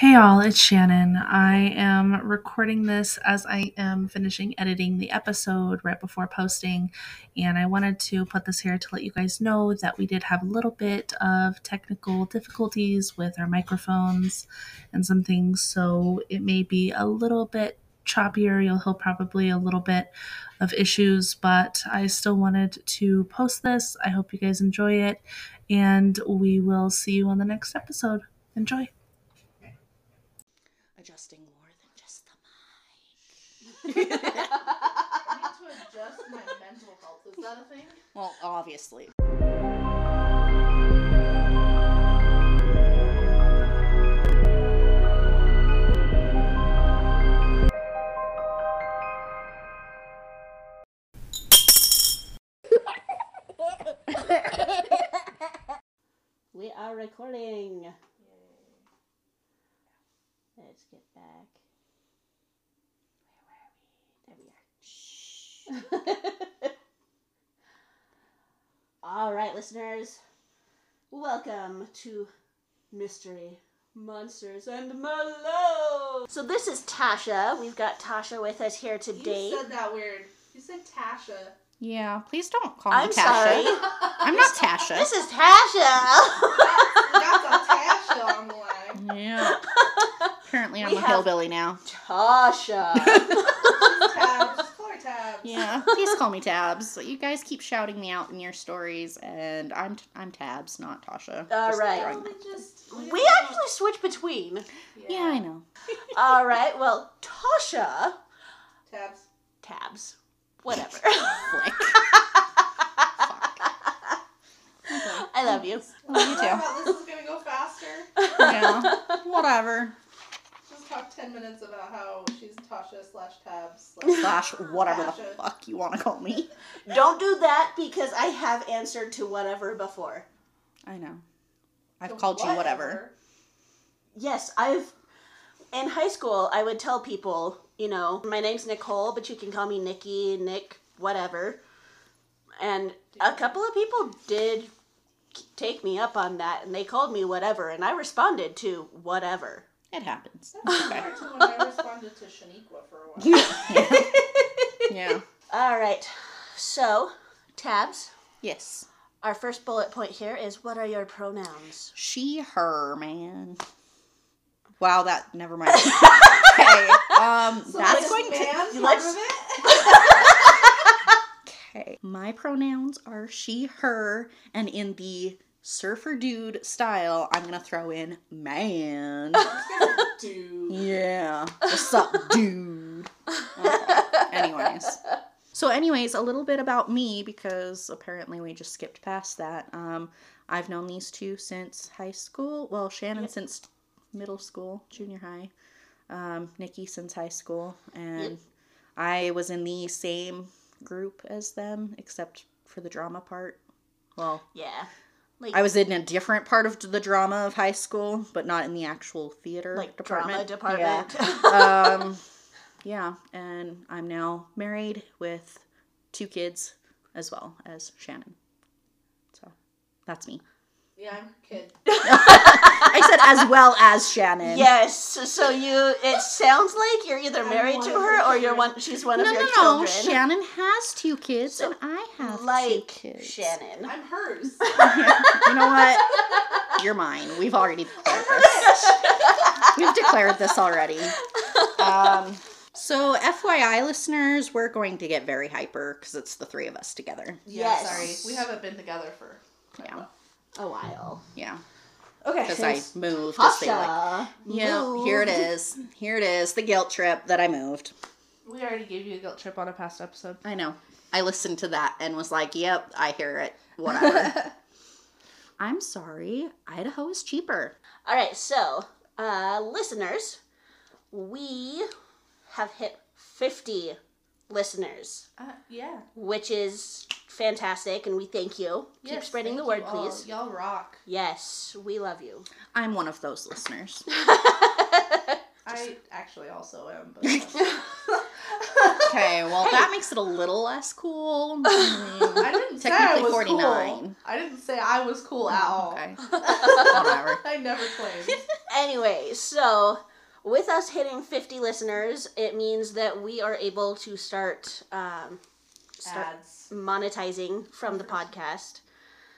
Hey all, it's Shannon. I am recording this as I am finishing editing the episode right before posting, and I wanted to put this here to let you guys know that we did have a little bit of technical difficulties with our microphones and some things, so it may be a little bit choppier. You'll hear probably a little bit of issues, but I still wanted to post this. I hope you guys enjoy it, and we will see you on the next episode. Enjoy. Adjusting more than just the mic. I need to adjust my mental health. Is that a thing? well, obviously. we are recording. Let's get back. Where were we? There we are. All right, listeners. Welcome to Mystery Monsters and Merlot. So this is Tasha. We've got Tasha with us here today. You said that weird. You said Tasha. Yeah, please don't call I'm me Tasha. sorry. I'm not Tasha. This is Tasha. That's a Tasha on the line. yeah. Apparently, I'm We a have- hillbilly now. Tasha. Tabs. Just Tabs. Yeah, please call me Tabs. You guys keep shouting me out in your stories, and I'm I'm Tabs, not Tasha. All Just right. We just. we actually switch between. Yeah, I know. All right. Well, Tasha. Tabs. Tabs. Whatever. Flick. I love you. Oh, you What too. about this is gonna go faster? Yeah. Whatever. Ten minutes about how she's Tasha slash Tabs Slash whatever the Tasha. fuck you want to call me. Don't do that because I have answered to whatever before. I know. I've called you whatever. Yes, I've. In high school, I would tell people, you know, my name's Nicole, but you can call me Nikki, Nick, whatever. And a couple of people did take me up on that, and they called me whatever, and I responded to whatever. It happens. That's Okay. when I responded to Shaniqua for a while. Yeah. All right, so, tabs. Yes. Our first bullet point here is what are your pronouns? She, her, man. Wow, that never mind. okay, um, So that's going to. man part let's- of it? Okay, my pronouns are she, her, and in the surfer dude style, I'm gonna throw in man. Dude. yeah, what's up, dude? Okay, Anyways. So, anyways, a little bit about me because apparently we just skipped past that. Um, I've known these two since high school. Well, Shannon Yep. since middle school, junior high. Um, Nikki since high school, and Yep. I was in the same group as them, except for the drama part. Well, Yeah. Like, I was in a different part of the drama of high school, but not in the actual theater like department. drama Yeah um, yeah, and I'm now married with two kids as well as Shannon. So that's me. Yeah, I'm a kid. I said as well as Shannon. yes. So you, it sounds like you're either married to her her or you're one. She's one No, of no, your no. children. Shannon has two kids, So, and I have like two kids. Shannon. I'm hers. you know what? You're mine. We've already declared this. We've declared this already. Um, so, FYI, listeners, we're going to get very hyper because it's the three of us together. Yeah, Yes. sorry. We haven't been together for. Yeah, A while. yeah. Okay. Because I moved. Just like, Tasha. yeah, here it is. Here it is. The guilt trip that I moved. We already gave you a guilt trip on a past episode. I know. I listened to that and was like, "Yep, I hear it. Whatever." I'm sorry. Idaho is cheaper. All right. So, uh, listeners, we have hit 50 listeners, Uh, yeah. which is fantastic, and we thank you. Keep Yes, spreading the word, you all. please. Y'all rock. Yes, we love you. I'm one of those listeners. I actually also am. But Okay, well that makes it a little less cool. Mm, I didn't say I Technically was 49. cool. I didn't say I was cool at all. Okay. Whatever. I never claimed. Anyway, so with us hitting 50 listeners, it means that we are able to start um, start Ads. monetizing from the podcast.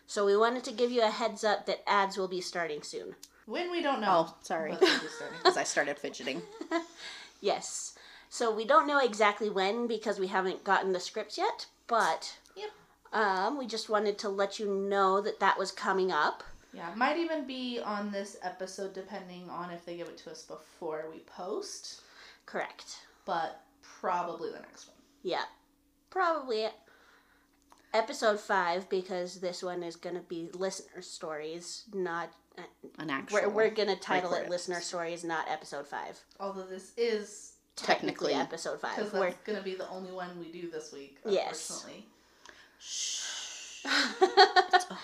So we wanted to give you a heads up that ads will be starting soon. When we don't know. Oh, sorry. but they'll be starting. Because I started fidgeting. Yes. So we don't know exactly when because we haven't gotten the scripts yet, but Yep. um, we just wanted to let you know that that was coming up. Yeah, might even be on this episode depending on if they give it to us before we post, Correct. but probably the next one. Yeah. Probably episode five because this one is going to be listener stories, not. Uh, An actual. we're, we're going to title it recorded listener stories, not episode five. Although this is Technically, Technically. episode five. because We're, that's gonna be the only one we do this week, Yes. unfortunately. It's okay.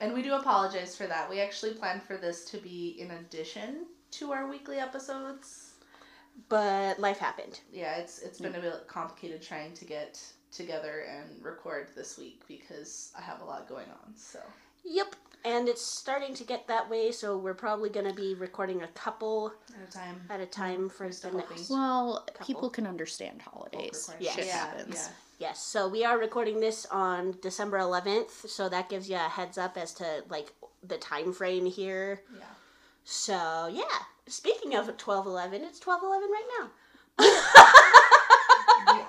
And we do apologize for that. We actually planned for this to be in addition to our weekly episodes. but life happened. Yeah, it's it's been a bit complicated trying to get together and record this week because I have a lot going on. So Yep. And it's starting to get that way, so we're probably going to be recording a couple at a time. at a time mm, for the next. Well, Couple. people can understand holidays. record. Yes. Shit Yeah, happens. Yes, so we are recording this on December 11th, so that gives you a heads up as to like the time frame here. Yeah. So, yeah. Speaking of 1211, it's 1211 right now.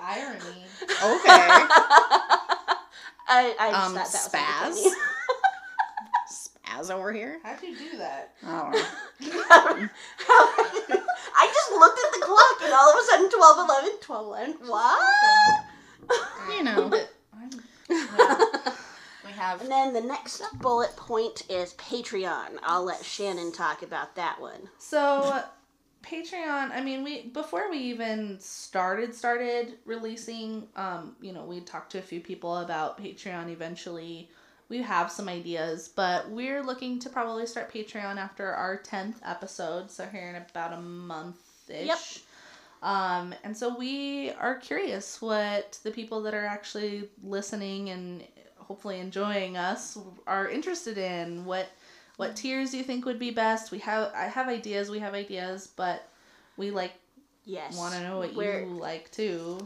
The irony. Okay. I, I just Um, thought that spaz? Spaz over here. How'd you do that? Oh. funny. I just looked at the clock and all of a sudden 1211, 1211. What? You know. I'm- We have And then the next bullet point is Patreon. I'll let Shannon talk about that one. So Patreon, I mean, we before we even started started releasing, um, you know, we talked to a few people about Patreon eventually. We have some ideas, but we're looking to probably start Patreon after our 10th episode, so here in about a month ish. Yep. Um, and so we are curious what the people that are actually listening and hopefully enjoying us are interested in. What what tiers do you think would be best? We have I have ideas, we have ideas, but we like Yes. want to know what We're- you like too.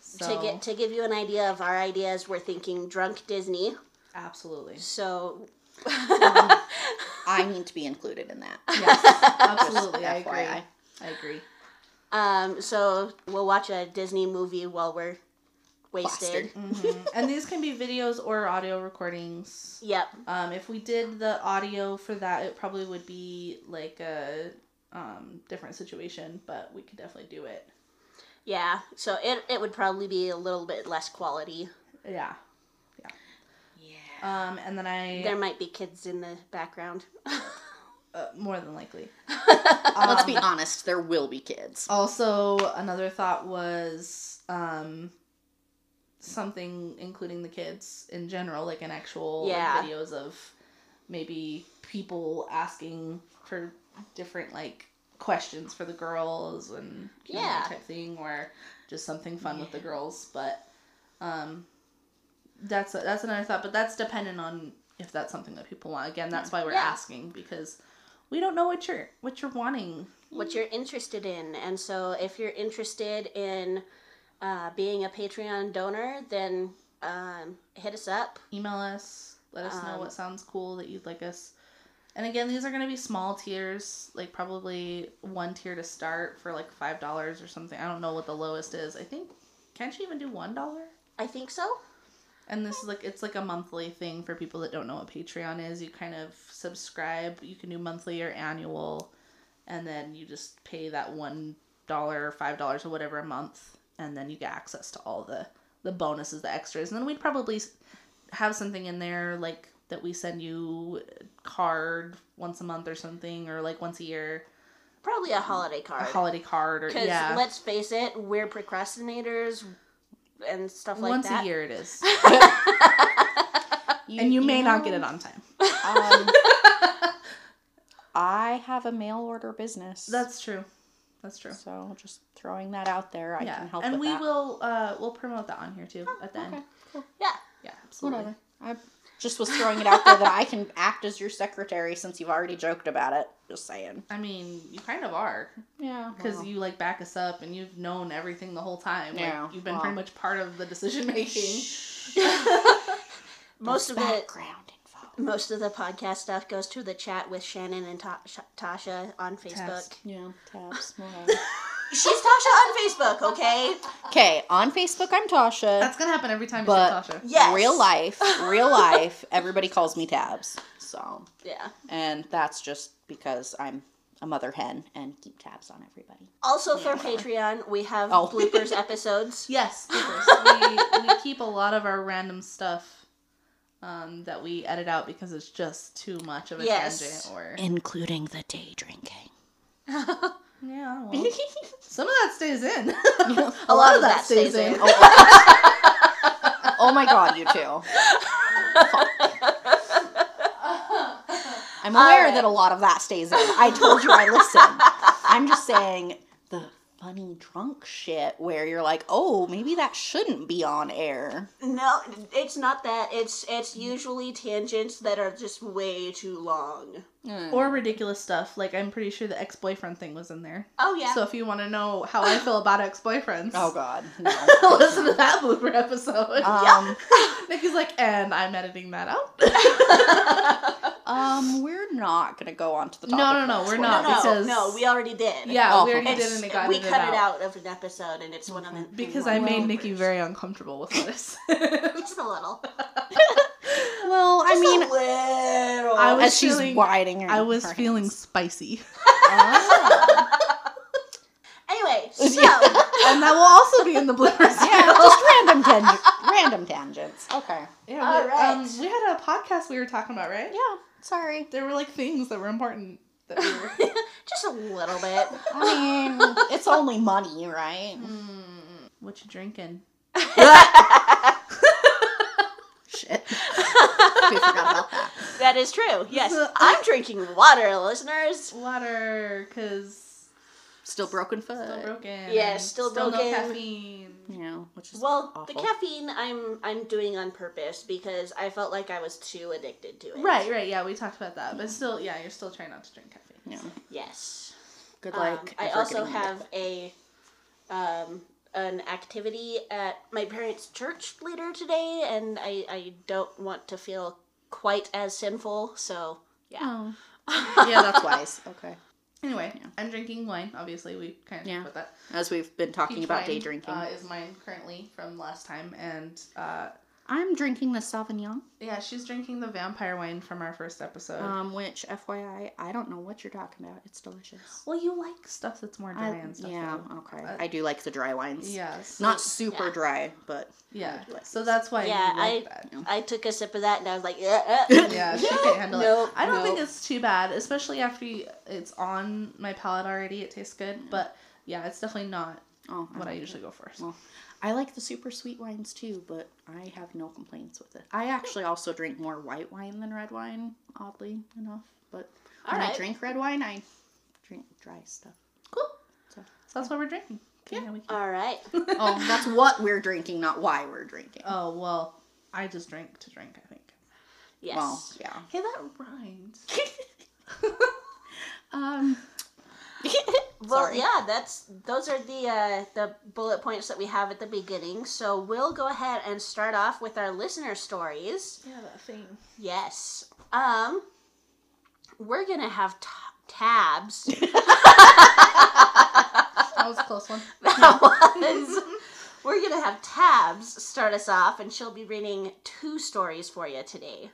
So to get to give you an idea of our ideas, we're thinking drunk Disney. absolutely. So I need to be included in that. Yes, absolutely. I agree. I agree. um so we'll watch a Disney movie while we're wasted. Plastered. Mhm. and these can be videos or audio recordings. Yep. Um, if we did the audio for that, it probably would be like a um, different situation, but we could definitely do it. Yeah. So it it would probably be a little bit less quality. Yeah. Yeah. Yeah. Um, and then I There might be kids in the background. uh, more than likely. Let's Um, be honest, there will be kids. Also, another thought was um, something including the kids in general, like an actual like, videos of maybe people asking for different like questions for the girls and Yeah. type thing, or just something fun with the girls. But um, that's that's another thought. But that's dependent on if that's something that people want. Again, that's why we're Yeah. asking because we don't know what you're what you're wanting. what you're interested in. And so if you're interested in uh, being a Patreon donor, then um, hit us up. email us. Let us know Um, what sounds cool that you'd like us. And again these are going to be small tiers like probably one tier to start for like five dollars or something. I don't know what the lowest is. I think can't you even do one dollar? I think so. and this is like it's like a monthly thing for people that don't know what patreon is. You kind of subscribe you can do monthly or annual and then you just pay that one dollar or five dollars or whatever a month and then you get access to all the the bonuses the extras and then we'd probably have something in there like that we send you a card once a month or something or like once a year Probably a holiday card. a holiday card or Because yeah let's face it, we're procrastinators and stuff like once that. Once a year it is and you may not get it on time Um, I have a mail order business. that's true that's true so just throwing that out there. I yeah, can help and we that. will uh we'll promote that on here too at the Okay, end. cool. Yeah. Yeah, absolutely. Whatever. I Just was throwing it out there that I can act as your secretary since you've already joked about it. Just saying. I mean, you kind of are. Yeah. Because you like back us up and you've known everything the whole time. Yeah, Like, you've been well. pretty much part of the decision making. Most of it, background. Most of the podcast stuff goes to the chat with Shannon and Ta- Sh- Tasha on Facebook. Tabs. Yeah, tabs. She's Tasha on Facebook, okay? Okay, on Facebook I'm Tasha. That's gonna happen every time you But- say Tasha. Yes. Real life, real life, everybody calls me tabs. So, Yeah. and that's just because I'm a mother hen and keep tabs on everybody. Also for Patreon, we have Oh. bloopers episodes. Yes, bloopers. we, we keep a lot of our random stuff um, that we edit out because it's just too much of a Yes. tangent. Or Including the day drinking. yeah, well, some of that stays in. A lot of that stays in. Oh my god, you two. I'm aware Alright. that a lot of that stays in. I told you I listen. I'm just saying the funny drunk shit where you're like, oh, maybe that shouldn't be on air. No, it's not that. It's it's usually tangents that are just way too long. Or ridiculous stuff. Like I'm pretty sure the ex boyfriend thing was in there. Oh yeah. So if you want to know how I feel about ex boyfriends, Oh god, no. listen to that blooper episode. Um, Nikki's like, and I'm editing that out. um, we're not gonna go on to the No, topic. no, no, of we're not, no, because- no, we already did. yeah, Oh, we already okay. did and it got we edited cut out. it out of an episode, and it's one of the because I of the made Nikki very uncomfortable with this. I said. just a little. Well, I mean, a little. I was as she's feeling- widening her. I was her feeling hands. spicy, Oh. anyway, so and that will also be in the bloopers. yeah, just random tangent, random tangents. Okay. Yeah, All we, right. um, we had a podcast we were talking about, right? Yeah. Sorry. There were like things that were important that we were. just a little bit. I mean, it's only money, right? what you drinking? Shit. We forgot about that. That is true. Yes, I'm drinking water, listeners. Water, cause Still broken foot. still broken. Yeah, and still no broken. caffeine. Yeah, which is Well, awful. the caffeine I'm I'm doing on purpose because I felt like I was too addicted to it. Right, right. Yeah, we talked about that, but still, yeah, you're still trying not to drink caffeine. Yeah. Yes. Good Um, luck. I also have a um an activity at my parents' church later today, and I I don't want to feel quite as sinful. So yeah. Oh. yeah, that's wise. Okay. Anyway, I'm drinking wine. Obviously, we kind of Yeah. talked about that. As we've been talking Peach about wine, day drinking, uh, is mine currently from last time, and uh, I'm drinking the Sauvignon, yeah, she's drinking the vampire wine from our first episode. um, which FYI, I don't know what you're talking about. It's delicious. well, you like stuff that's more dry I, and stuff. yeah, though. okay. Uh, I do like the dry wines. Yes. Not super Yeah. dry, but Yeah. like So that's why Yeah, you like I that. I took a sip of that and I was like, uh, uh, Yeah, she can't handle no, it. I don't no. think it's too bad, especially after you, it's on my palate already. It tastes good, but yeah, it's definitely not oh, what I like usually go for. Well, I like the super sweet wines too, but I have no complaints with it. I actually also drink more white wine than red wine, oddly enough. But when I drink red wine, I drink dry stuff. Cool. So- So that's what we're drinking. Okay, now we can- All right. Oh, that's what we're drinking, not why we're drinking. Oh well, I just drink to drink. I think. Yes. Well, yeah. Hey, that rhymes. Um. Well, Sorry. yeah, that's those are the uh, the bullet points that we have at the beginning. So we'll go ahead and start off with our listener stories. yeah, that thing. Yes. Um, we're gonna have t- tabs. That was a close one. that was. We're gonna have tabs start us off, and she'll be reading two stories for you today.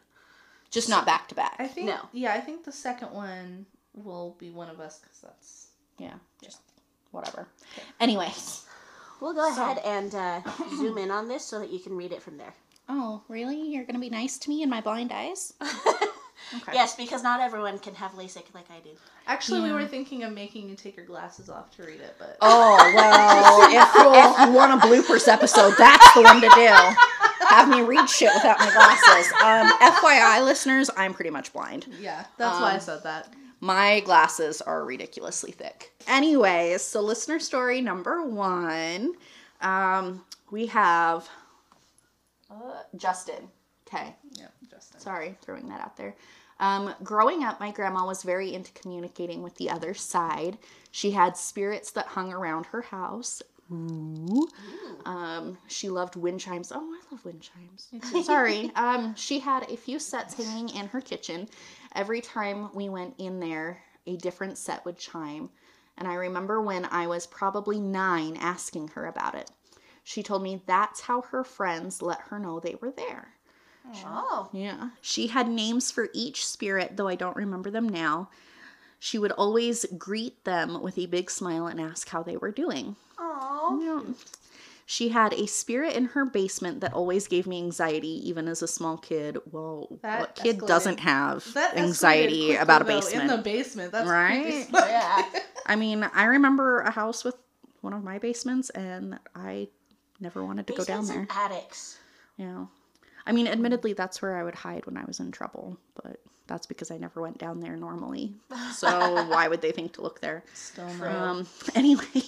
Just not back to back. I think. No. Yeah, I think the second one will be one of us because that's. Yeah. Just whatever. Anyways. We'll go So- ahead and uh, zoom in on this so that you can read it from there. Oh, really? You're gonna be nice to me in my blind eyes? Okay. Yes, because not everyone can have LASIK like I do. Actually, we were thinking of making you take your glasses off to read it, but Oh well, if, if you want a bloopers episode, that's the one to do. Have me read shit without my glasses. Um, FYI, listeners, I'm pretty much blind. yeah, that's why I Um, said that. My glasses are ridiculously thick. Anyways, so listener story number one, um, we have uh, Justin. Okay. Yeah, Justin. Sorry, throwing that out there. Um, growing up, my grandma was very into communicating with the other side. She had spirits that hung around her house. Ooh. Um, she loved wind chimes. Oh, I love wind chimes. Sorry. Um, she had a few sets hanging in her kitchen. Every time we went in there, a different set would chime. And I remember when I was probably nine asking her about it. She told me that's how her friends let her know they were there. Oh. Yeah. She had names for each spirit, though I don't remember them now. She would always greet them with a big smile and ask how they were doing. Oh. Yeah. She had a spirit in her basement that always gave me anxiety, even as a small kid. Well, That what kid escalated- doesn't have That anxiety quickly, about a though, basement? In the basement. That's Right? creepy as fuck. Yeah. I mean, I remember a house with one of my basements, and I never wanted to go down there. and attics. Yeah. I mean, admittedly, that's where I would hide when I was in trouble, but that's because I never went down there normally. So why would they think to look there? Still no. Um, anyway,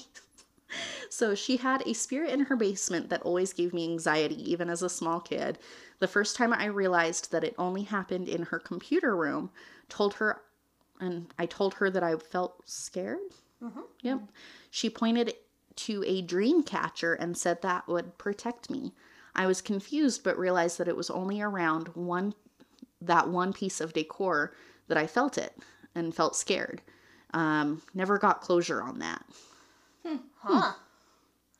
so she had a spirit in her basement that always gave me anxiety, even as a small kid. The first time I realized that it only happened in her computer room, told her, and I told her that I felt scared. Mm-hmm. Yep. She pointed to a dream catcher and said that would protect me. I was confused, but realized that it was only around one that one piece of decor that I felt it and felt scared. Um, never got closure on that. Hmm. Huh. Hmm.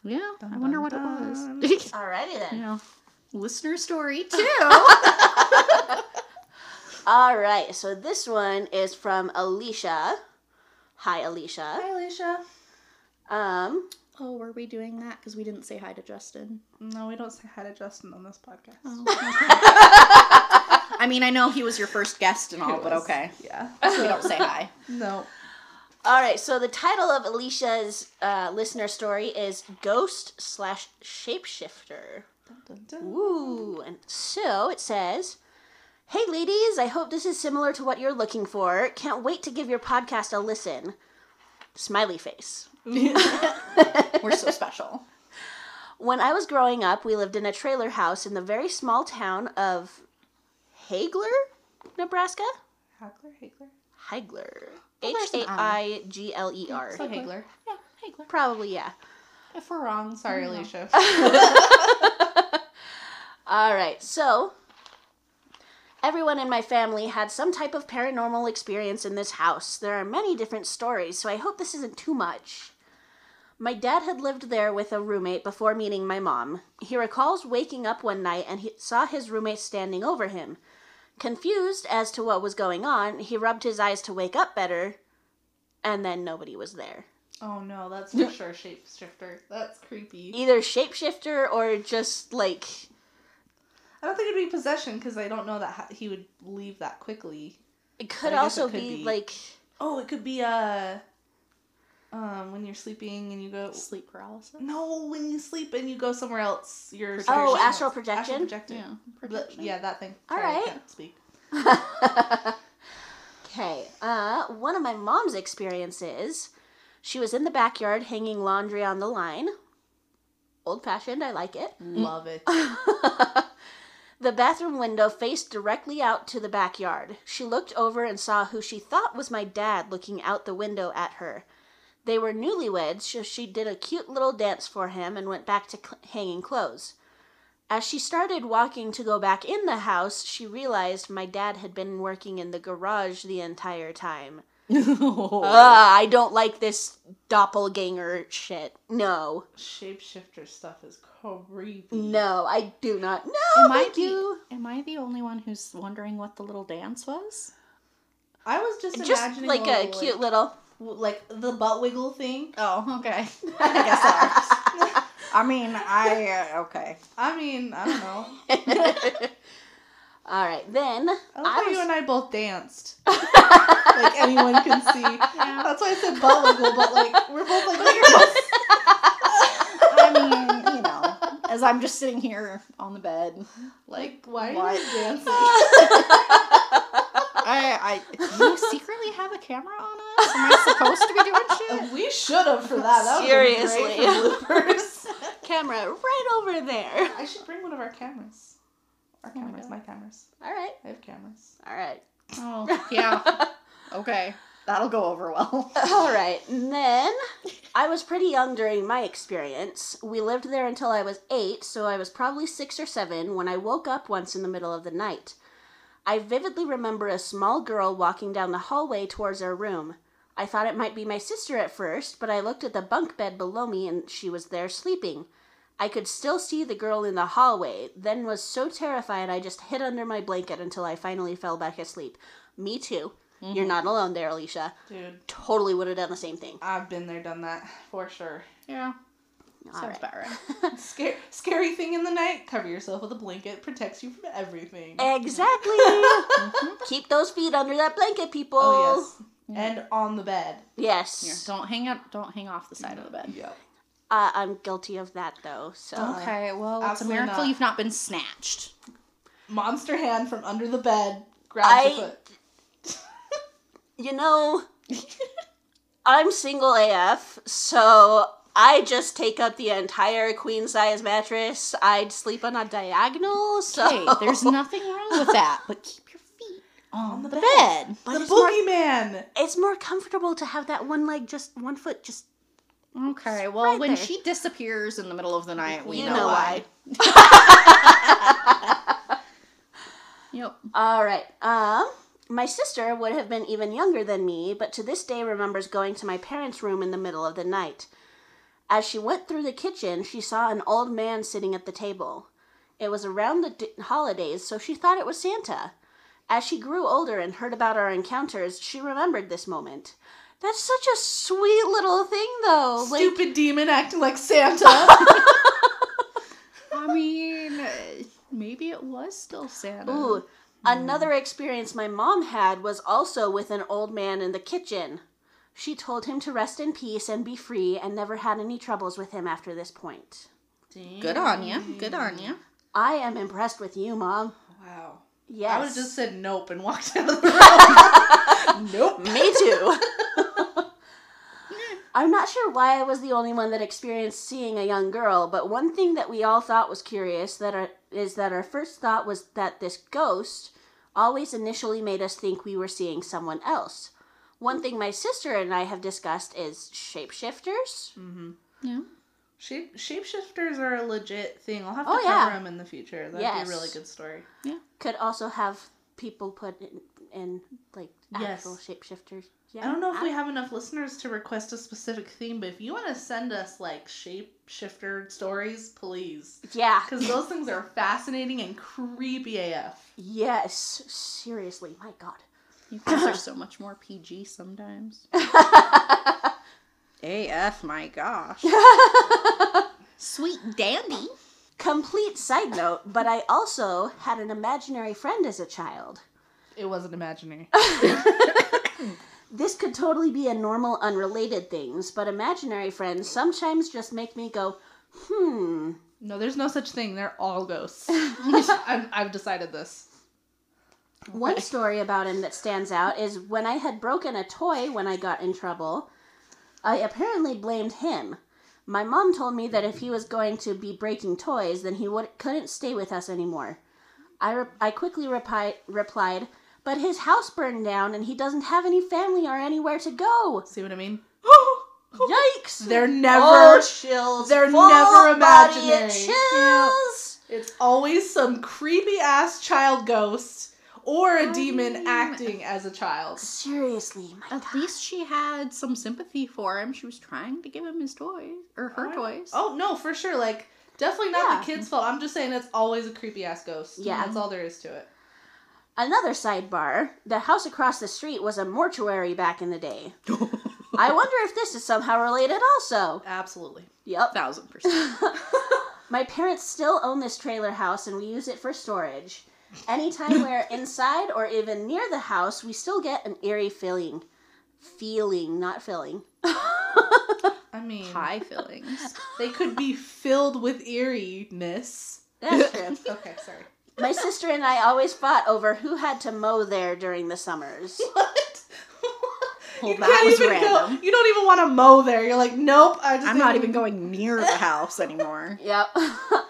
Yeah, I wonder what it was. Alrighty then. yeah. Listener story too. All right. So this one is from Alicia. Hi, Alicia. Hi, Alicia. Um. oh, were we doing that? Because we didn't say hi to Justin. No, we don't say hi to Justin on this podcast. Oh, I mean, I know he was your first guest and all, but was. okay. Yeah. We don't say hi. No. All right. So the title of Alicia's uh, listener story is Ghost slash Shapeshifter. Dun, dun. Ooh, and so it says, Hey ladies, I hope this is similar to what you're looking for. Can't wait to give your podcast a listen. Smiley face. We're so special. When I was growing up, we lived in a trailer house in the very small town of Hagler, Nebraska? Hagler, Hagler. Hagler. Well, H there's an A I G L E R. So Hagler. Yeah, hey, Glenn. Probably, yeah. If we're wrong, sorry, Alicia. All right, so everyone in my family had some type of paranormal experience in this house. There are many different stories, so I hope this isn't too much. My dad had lived there with a roommate before meeting my mom. He recalls waking up one night and he saw his roommate standing over him. Confused as to what was going on, he rubbed his eyes to wake up better, and then nobody was there. oh no, that's for sure shapeshifter. That's creepy. Either shapeshifter or just like I don't think it'd be possession because I don't know that he would leave that quickly. it could also it could be, be. like Oh, it could be uh um when you're sleeping and you go Sleep paralysis. no when you sleep and you go somewhere else. You're Oh, astral projection? Astral projection. Yeah. Projection. yeah, that thing. All Sorry, I right. can't speak. Okay. Uh, one of my mom's experiences, she was in the backyard hanging laundry on the line. Old fashioned, I like it. Love it. The bathroom window faced directly out to the backyard. She looked over and saw who she thought was my dad looking out the window at her. They were newlyweds, so she did a cute little dance for him and went back to cl- hanging clothes. As she started walking to go back in the house, she realized my dad had been working in the garage the entire time. I don't like this doppelganger shit. No. Shapeshifter stuff is creepy. No, I do not. No, Am I thank you. the Am I the only one who's wondering what the little dance was? I was just, Just imagining like a little, cute like, little. Like the butt wiggle thing. Oh, okay. I guess that works. I mean, I uh, okay. I mean, I don't know. All right, then I love I how was- you and I both danced. like anyone can see. That's why I said butt wiggle, but like we're both like I mean, you know, as I'm just sitting here on the bed, like why are What? you dancing? I, I, you secretly have a camera on us? Am I supposed to be doing shit? we should have for that. that Seriously. bloopers. camera right over there. I should bring one of our cameras. Our oh cameras, my cameras. All right. I have cameras. All right. Oh, yeah. okay. That'll go over well. All right. And then I was pretty young during my experience. We lived there until I was eight, so I was probably six or seven when I woke up once in the middle of the night. I vividly remember a small girl walking down the hallway towards our room. I thought it might be my sister at first, but I looked at the bunk bed below me and she was there sleeping. I could still see the girl in the hallway, then was so terrified I just hid under my blanket until I finally fell back asleep. Me too. You're mm-hmm. not alone there, Alicia. Dude, Totally would have done the same thing. I've been there, done that for sure. Yeah. All Sounds right. about right. Scary, scary thing in the night. Cover yourself with a blanket. Protects you from everything. Exactly. Keep those feet under that blanket, people. Oh yes. And on the bed. Yes. Here, don't hang up. Don't hang off the side of the bed. Yep. Uh, I'm guilty of that though. So Okay. Well, it's a miracle not. you've not been snatched. Monster hand from under the bed grabs I- your foot. you know, I'm single AF, so I just take up the entire queen size mattress. I'd sleep on a diagonal. So Hey, there's nothing wrong with that, but keep your feet on the bed. bed. But the it's more, boogeyman. it's more comfortable to have that one leg, just one foot, just Okay. Well, Right when there. she disappears in the middle of the night, we you know, know why. why. Yep. All right. Um, my sister would have been even younger than me, but to this day remembers going to my parents' room in the middle of the night. As she went through the kitchen, she saw an old man sitting at the table. It was around the d- holidays, so she thought it was Santa. As she grew older and heard about our encounters, she remembered this moment. That's such a sweet little thing, though. Like, Stupid demon acting like Santa. I mean, maybe it was still Santa. Ooh, another experience my mom had was also with an old man in the kitchen. She told him to rest in peace and be free and never had any troubles with him after this point. Good on you. Good on you. I am impressed with you, Mom. Wow. Yes. I would have just said nope and walked out of the room. nope. Me too. I'm not sure why I was the only one that experienced seeing a young girl, but one thing that we all thought was curious that our, is that our first thought was that this ghost always initially made us think we were seeing someone else. One thing my sister and I have discussed is shapeshifters. Mm-hmm. Yeah. Shape shapeshifters are a legit thing. I'll have to Oh, cover yeah. them in the future. That'd Yes. be a really good story. Yeah. Could also have people put in, in like Yes. actual shapeshifters. Yeah. I don't know if we have enough listeners to request a specific theme, but if you want to send us like shapeshifter stories, please. Yeah. Because those things are fascinating and creepy AF. Yes. Seriously, my God. You guys are so much more PG sometimes. AF, my gosh. Sweet dandy. Complete side note, but I also had an imaginary friend as a child. It wasn't imaginary. This could totally be a normal, unrelated things, but imaginary friends sometimes just make me go, hmm. No, there's no such thing. They're all ghosts. I've, I've decided this. One story about him that stands out is when I had broken a toy when I got in trouble, I apparently blamed him. My mom told me that if he was going to be breaking toys, then he would, couldn't stay with us anymore. I, re- I quickly repi- replied, but his house burned down and he doesn't have any family or anywhere to go. See what I mean? Yikes! They're never. Oh, chills. they're Full never imaginary. Chills. It's always some creepy ass child ghost or a demon um, acting as a child. Seriously, my At least she had some sympathy for him. She was trying to give him his toys or her toys. Oh no, for sure. Like definitely not Yeah. the kid's fault. I'm just saying it's always a creepy ass ghost. Yeah. that's all there is to it. Another sidebar the house across the street was a mortuary back in the day. I wonder if this is somehow related also. Absolutely. Yep. Thousand percent. My parents still own this trailer house and we use it for storage. Anytime we're inside or even near the house, we still get an eerie feeling. Feeling, not filling. I mean, High fillings. they could be filled with eeriness. That's true. Okay, sorry. My sister and I always fought over who had to mow there during the summers. What? Well, you that can't was even random. go. You don't even want to mow there. You're like, nope. I just I'm didn't even going near the house anymore. Yep. Oh.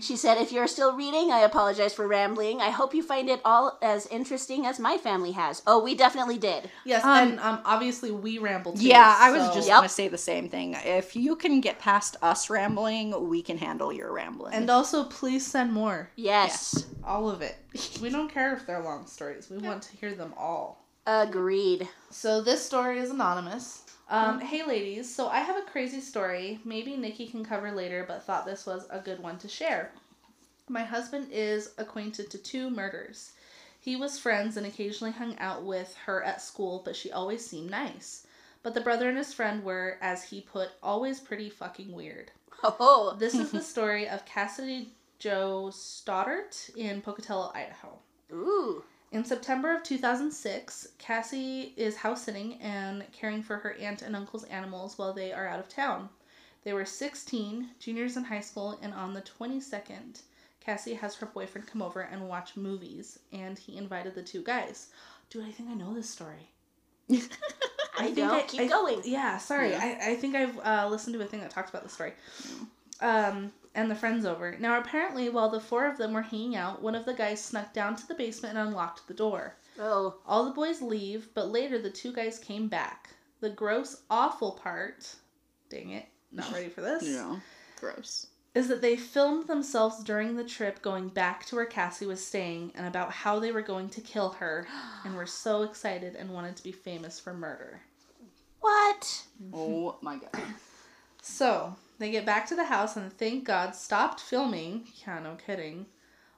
She said, if you're still reading, I apologize for rambling. I hope you find it all as interesting as my family has. Oh, we definitely did. Yes, Um, and um, obviously we rambled too. Yeah, I was so- just Yep. gonna say the same thing. If you can get past us rambling, we can handle your rambling. And also, please send more. Yes. All of it. We don't care if they're long stories. We want to hear them all. Agreed. So this story is anonymous. Um, hey ladies, so I have a crazy story. Maybe Nikki can cover later, but thought this was a good one to share. My husband is acquainted to two murders. He was friends and occasionally hung out with her at school, but she always seemed nice. But the brother and his friend were, as he put, always pretty fucking weird. Oh, This is the story of Cassidy Jo Stoddart in Pocatello, Idaho. ooh. In September of 2006, Cassie is house sitting and caring for her aunt and uncle's animals while they are out of town. They were 16, juniors in high school, and on the 22nd, Cassie has her boyfriend come over and watch movies, and he invited the two guys. Dude, I think I know this story. I think don't. Keep going. Yeah, sorry. Yeah. I, I think I've uh, listened to a thing that talks about the story. Um, and the friends over. Now, apparently, while the four of them were hanging out, one of the guys snuck down to the basement and unlocked the door. Oh, All the boys leave, but later the two guys came back. The gross, awful part, dang it, not ready for this, yeah, gross. is that they filmed themselves during the trip going back to where Cassie was staying and about how they were going to kill her and were so excited and wanted to be famous for murder. what? Oh my god. So they get back to the house and thank God stopped filming. Yeah, no kidding.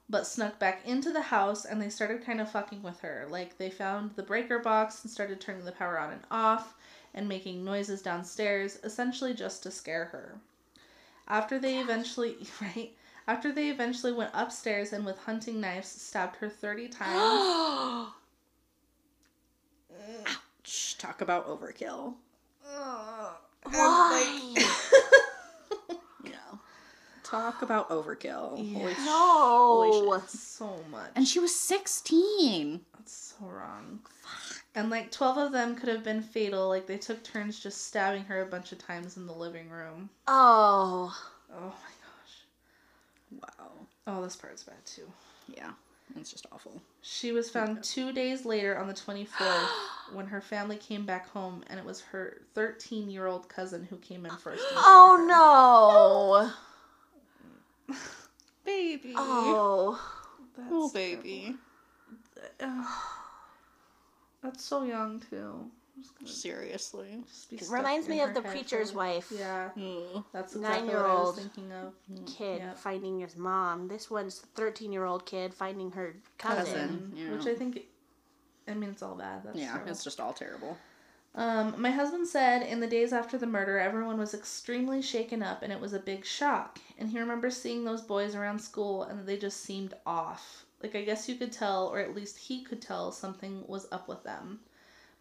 But snuck back into the house and they started kind of fucking with her. Like they found the breaker box and started turning the power on and off and making noises downstairs, essentially just to scare her. After they eventually, right? After they eventually went upstairs and with hunting knives stabbed her 30 times. Shh, talk about overkill. Why? Yeah. Talk about overkill. Yeah. Holy sh- No. holy shit. so much. And she was 16. That's so wrong. And like 12 of them could have been fatal. Like they took turns just stabbing her a bunch of times in the living room. Oh. Oh my gosh. Wow. Oh, this part's bad too. Yeah. It's just awful. She was found two days later on the 24th when her family came back home, and it was her 13 year old cousin who came in first. Oh no. no. Baby. Oh. That's Oh, baby. That's so young too. I'm just gonna Seriously. just It reminds me of the preacher's for- wife. Yeah. Ugh. That's exactly what I was Nine-year-old. thinking of. Kid Yep. finding his mom. This one's thirteen year old kid finding her cousin. Cousin. yeah. Which I think, I mean, it's all bad. That's Yeah, terrible. it's just all terrible. Um, my husband said in the days after the murder, everyone was extremely shaken up and it was a big shock. And he remembers seeing those boys around school and they just seemed off. Like, I guess you could tell, or at least he could tell, something was up with them.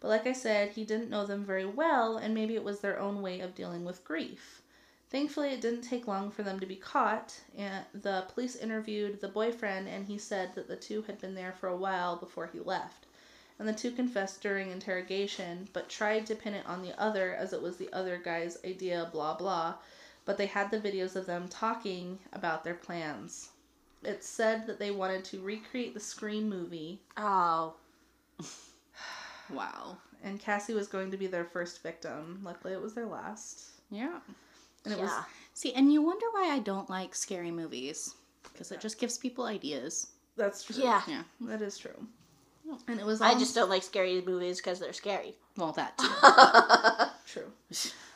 But like I said, he didn't know them very well, and maybe it was their own way of dealing with grief. Thankfully, it didn't take long for them to be caught, and the police interviewed the boyfriend, and he said that the two had been there for a while before he left. And the two confessed during interrogation, but tried to pin it on the other as it was the other guy's idea, blah blah. But they had the videos of them talking about their plans. It said that they wanted to recreate the Scream movie, Oh. Wow. and Cassie was going to be their first victim. Luckily, it was their last. Yeah. And it yeah. was See, and you wonder why I don't like scary movies. Because it just gives people ideas. that's true. Yeah. Yeah. that is true. And it was. I just don't like scary movies because they're scary. Well, that too. True.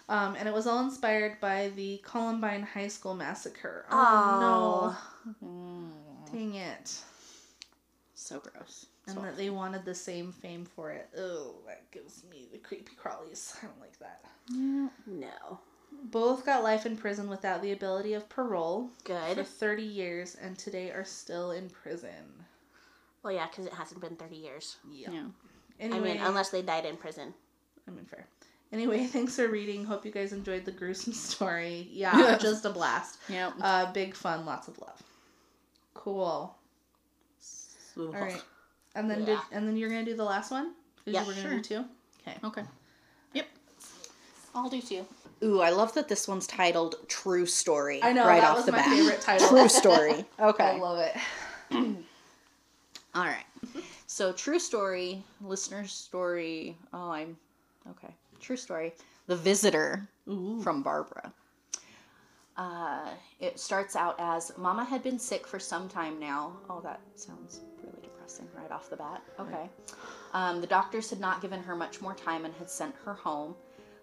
Um, and it was all inspired by the Columbine High School massacre. Oh. Oh, Mm, no. Dang it. so gross. And So that they wanted the same fame for it. Oh, that gives me the creepy crawlies. I don't like that. yeah. No. Both got life in prison without the ability of parole Good. for 30 years and today are still in prison. Well, yeah, because it hasn't been 30 years. Yeah. Yeah. Anyway, I mean, unless they died in prison. I mean, fair. Anyway, thanks for reading. Hope you guys enjoyed the gruesome story. Yeah, just a blast. Yep. Uh, big fun, lots of love. Cool. All right, and then did, and then you're gonna do the last one because Yeah, you were gonna sure. do two. Okay. Okay. Yep. I'll do two. Ooh, I love that this one's titled "True Story." I know right that off was the my bat. favorite title. True story. Okay. I love it. All right. So, true story, listener's story. Oh, I'm okay. True story. The visitor Ooh. from Barbara. Uh, it starts out as Mama had been sick for some time now. Oh, that sounds really depressing right off the bat. Okay. Um, the doctors had not given her much more time and had sent her home.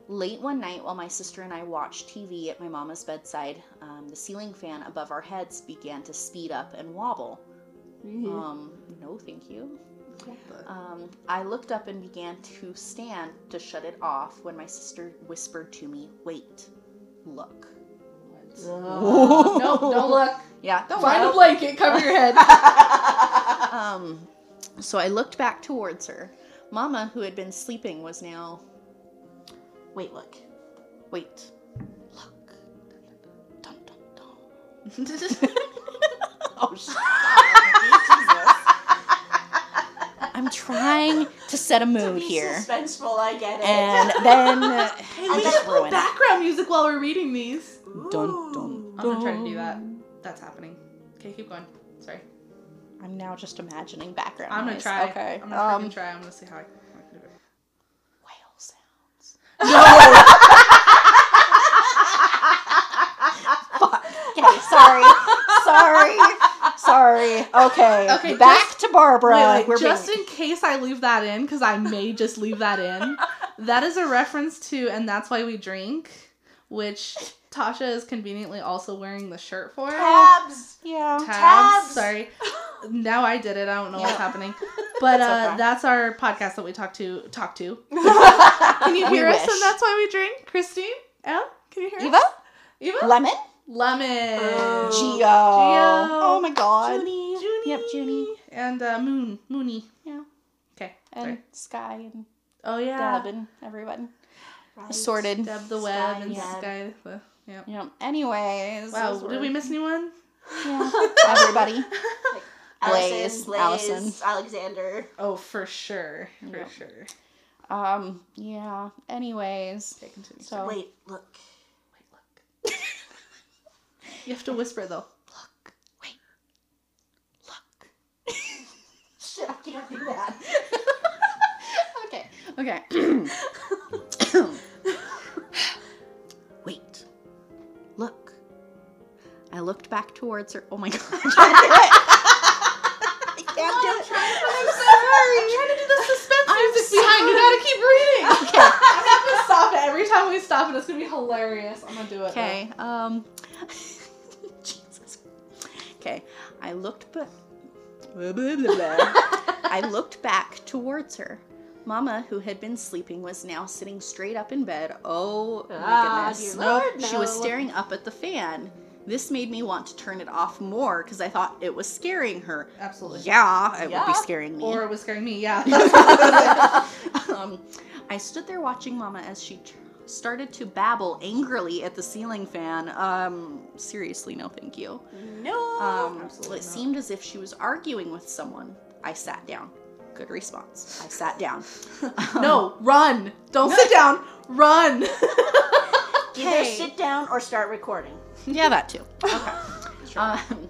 Late one night, while my sister and I watched TV at my mama's bedside, um, the ceiling fan above our heads began to speed up and wobble. Um, no, thank you. Um, I looked up and began to stand to shut it off when my sister whispered to me, Wait, look. no, don't look. Yeah, don't Find a blanket, cover your head. Um, so I looked back towards her. Mama, who had been sleeping, was now. Wait, look. Wait, look. Dun, dun, dun. oh, shut I'm trying to set a mood here. suspenseful, I get it. And then. uh, Hey, we just should put background music while we're reading these. Dun, dun, I'm gonna try to do that. That's happening. Okay, keep going. I'm now just imagining background. I'm gonna noise. try. Okay. I'm gonna um, try. I'm gonna see how I, how I can do it. whale sounds. No. Okay, sorry, sorry, sorry. Okay, Okay, back just- to Barbara. Wait, wait, We're just being- in case I leave that in, because I may just leave that in. That is a reference to, and that's why we drink, which Tashia is conveniently also wearing the shirt for. Tabs. yeah. Tabs. Tabs. Sorry. Now I did it. I don't know what's happening. But uh, okay. that's our podcast that we talk to. Talk to. Can you We hear us? wish. And that's why we drink. Christine, Elle, can you hear Eva, us? Eva, Lemon, Lemon, Oh. Geo. Geo. Oh my God. Junie. Junie, Yep, Junie. and uh, Moon, Mooney. Yeah. Okay. And sorry. Sky and Oh yeah. Deb and everyone Right. assorted. Deb the Web and. Sky. The, yeah. Yeah. Anyways. Wow. those Did we miss anyone? Yeah. Everybody. Allison, Blaze, Blaze, Allison. Alexander. Oh, for sure. For Yep. sure. Um. Yeah. Anyways. Okay, continue. So. Wait, look. Wait, look. you have to whisper though. Look. Wait. Look. Shit, I can't do that. okay. Okay. I looked back towards her. Oh my god. I can't do it. I can't do it. I'm sorry. I'm trying to do the suspense I'm music behind. You gotta keep reading. Okay. I'm not gonna stop it. Every time we stop it, it's gonna be hilarious. I'm gonna do it. Okay. Um. Jesus. Okay. I looked, but I looked back towards her. Mama, who had been sleeping, was now sitting straight up in bed. Oh my Ah, goodness. dear Lord, She was staring up at the fan. This made me want to turn it off more because I thought it was scaring her. Absolutely. Yeah, it would be scaring me. Or it was scaring me. Yeah. um, I stood there watching Mama as she started to babble angrily at the ceiling fan. Um, seriously, no, thank you. No. Um, absolutely it not. seemed as if she was arguing with someone. I sat down. Good response. I sat down. no, run. Don't sit down. Run. Either sit down or start recording. Yeah, that too. Okay. Um,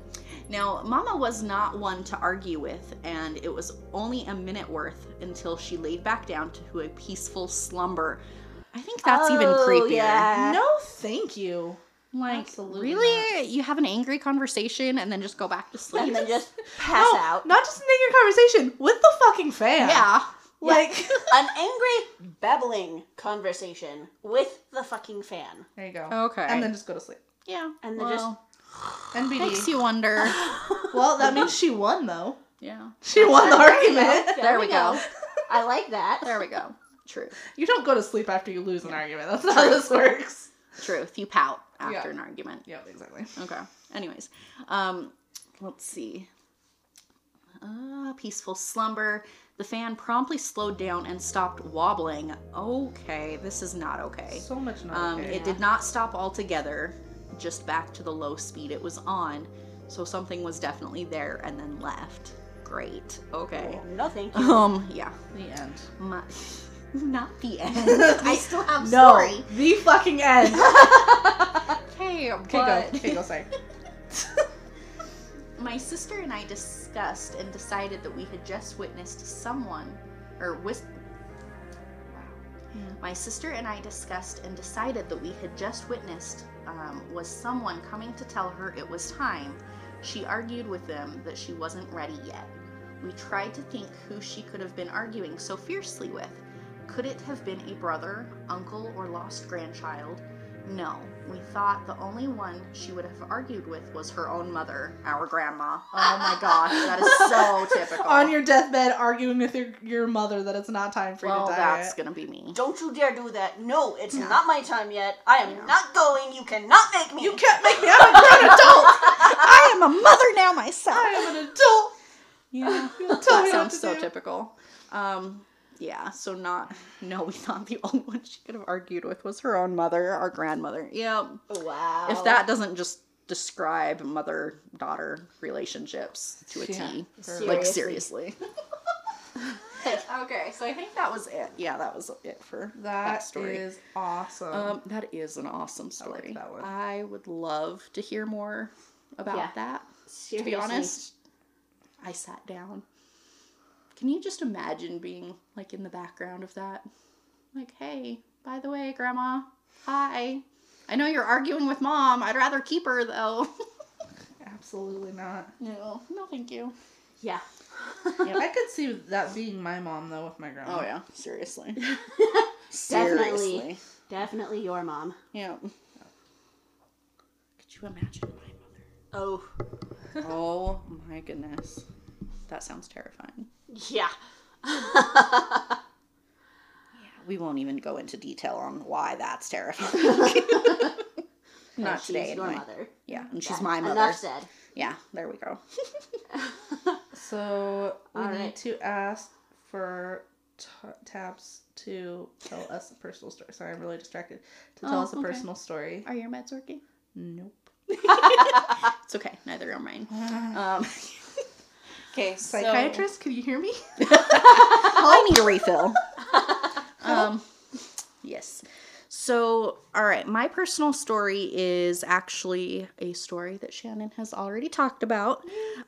now, Mama was not one to argue with, and it was only a minute worth until she laid back down to a peaceful slumber. I think that's even Oh, creepier. yeah. no, thank you. Like, Absolutely really? You have an angry conversation and then just go back to sleep? And then just pass no, out. Not just an angry conversation with the fucking fan. yeah. Like. An angry, babbling conversation with the fucking fan. there you go. Okay. And then just go to sleep. Yeah. And then well, NBD. makes you wonder. Well, that means she won though. yeah. She won the There we argument. There we go. I like that. There we go. Truth. You don't go to sleep after you lose an argument. That's not how this works. Truth. You pout after Yeah. an argument. Yeah, exactly. Okay. Anyways, um, let's see. Uh, peaceful slumber. The fan promptly slowed down and stopped wobbling. Okay, this is not okay. So much not Um, okay. It did not stop altogether, just back to the low speed it was on. So something was definitely there and then left. Great. Okay. No, thank you. Um, yeah. The end. My, Not the end. I still have No, story. the fucking end. Okay, Okay, but go. Okay, go. Sorry. my sister and I discussed and decided that we had just witnessed someone, or wis- wow. My sister and I discussed and decided that we had just witnessed um, was someone coming to tell her it was time. She argued with them that she wasn't ready yet. We tried to think who she could have been arguing so fiercely with. Could it have been a brother, uncle, or lost grandchild? No. We thought the only one she would have argued with was her own mother, our grandma. Oh my gosh, that is so typical. On your deathbed, arguing with your, your mother that it's not time for well, you to die. that's gonna be me. Don't you dare do that. No, it's Yeah. not my time yet. I am Yeah. not going. You cannot make me. You can't make me. I'm a grown adult. I am a mother now myself. I am an adult. Yeah, Tell that sounds so do. typical. Um, yeah, so not. No, we thought the only one she could have argued with was her own mother, our grandmother. Yeah, Wow. if that doesn't just describe mother-daughter relationships to a T, Yeah. like Seriously. seriously. okay, so I think that was it. Yeah, that was it for That story. is awesome. Um, that is an awesome story. that one. I would love to hear more about Yeah. that. To be honest, I sat down. Can you just imagine being like in the background of that? Like, hey, by the way, grandma, hi. I know you're arguing with mom. I'd rather keep her though. Absolutely not. no, no, thank you. Yeah. yeah. I could see that being my mom though with my grandma. Oh yeah, seriously. Definitely. seriously. Definitely your mom. Yeah. Could you imagine my mother? Oh. Oh my goodness. That sounds terrifying. Yeah. We won't even go into detail on why that's terrifying. Not She's today, your anyway. mother. Yeah, and she's Yeah, my mother. Enough said. Yeah, there we go. So we All need right. to ask for t- Tabs to tell us a personal story. Sorry, I'm really distracted. To tell Oh, us a okay. personal story. Are your meds working? Nope. It's okay. Neither are mine. Um, okay, so- Psychiatrist, can you hear me? I need a refill. um, yes. So, all right, my personal story is actually a story that Shannon has already talked about.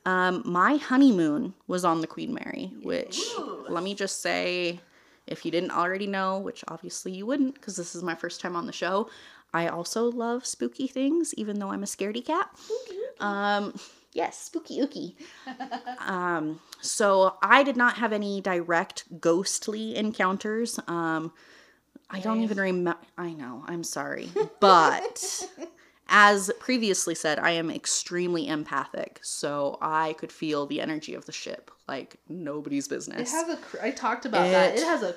Um, my honeymoon was on the Queen Mary, which let me just say, if you didn't already know, which obviously you wouldn't, because this is my first time on the show, I also love spooky things, even though I'm a scaredy cat. Um, yes, spooky ooky. um, so I did not have any direct ghostly encounters. Um, I don't even remember. I know. I'm sorry, but as previously said, I am extremely empathic, so I could feel the energy of the ship like nobody's It business. has a. cr- I talked about that. It- It has a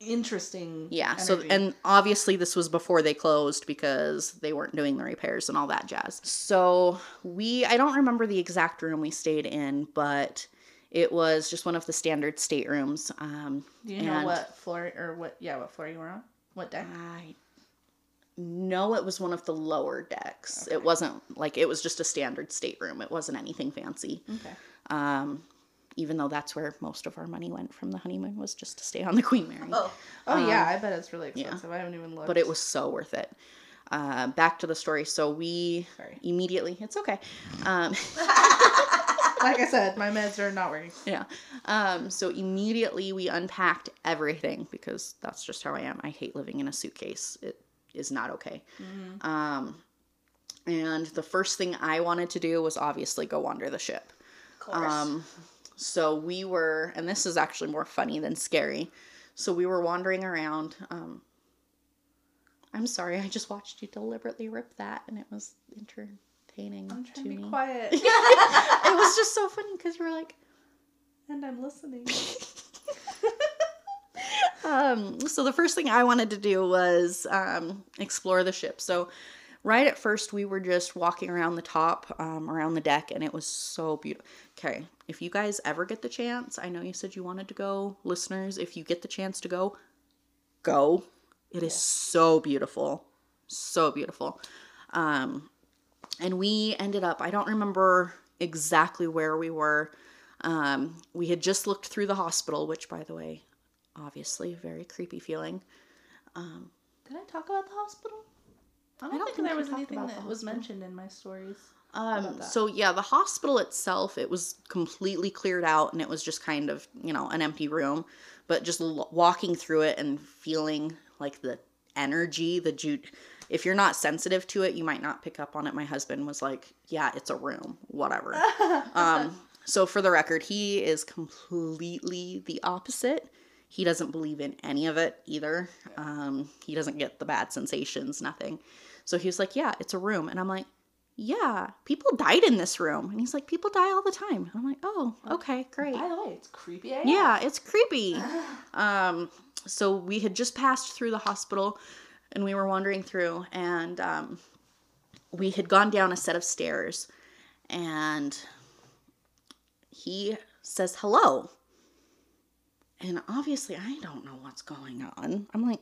interesting. Yeah, so and obviously this was before they closed because they weren't doing the repairs and all that jazz. So we I don't remember the exact room we stayed in, but it was just one of the standard staterooms. Um Do you know what floor or what? Yeah, what floor you were on? What deck? I know it was one of the lower decks. It wasn't like it was just a standard stateroom. It wasn't anything fancy. Okay. Um even though that's where most of our money went from the honeymoon was just to stay on the Queen Mary. Oh. Oh yeah, I bet it's really yeah. expensive. I haven't even looked. but it was so worth it. Uh, back to the story. So we Sorry. immediately, it's okay. Um, like I said, my meds are not working. yeah. Um, so immediately we unpacked everything because that's just how I am. I hate living in a suitcase. It is not okay. Um, and the first thing I wanted to do was obviously go wander the ship. Course. Um, so we were, and this is actually more funny than scary. So we were wandering around. Um, I'm sorry, I just watched you deliberately rip that, and it was entertaining I'm to trying to be me. quiet, it was just so funny because you were like, and I'm listening. um, so the first thing I wanted to do was um, explore the ship. So right at first we were just walking around the top, um, around the deck, and it was so beautiful. Okay, if you guys ever get the chance, I know you said you wanted to go, listeners. If you get the chance to go, go. It is so beautiful, so beautiful. Um, and we ended up. I don't remember exactly where we were. Um, we had just looked through the hospital, which, by the way, obviously, a very creepy feeling. Did I talk about the hospital? I don't, don't think, think there was anything that was mentioned in my stories. Um, so yeah, the hospital itself, it was completely cleared out and it was just kind of, you know, an empty room, but just l- walking through it and feeling like the energy, the ju- if you're not sensitive to it, you might not pick up on it. My husband was like, yeah, it's a room, whatever. um, so for the record, he is completely the opposite. He doesn't believe in any of it either. Um, he doesn't get the bad sensations, nothing. So he was like, yeah, it's a room. And I'm like, yeah, people died in this room. And he's like, people die all the time. I'm like, oh, okay, great. By the way, it's creepy. AF. Yeah, it's creepy. um, so we had just passed through the hospital and we were wandering through and um, we had gone down a set of stairs and he says hello. And obviously, I don't know what's going on. I'm like,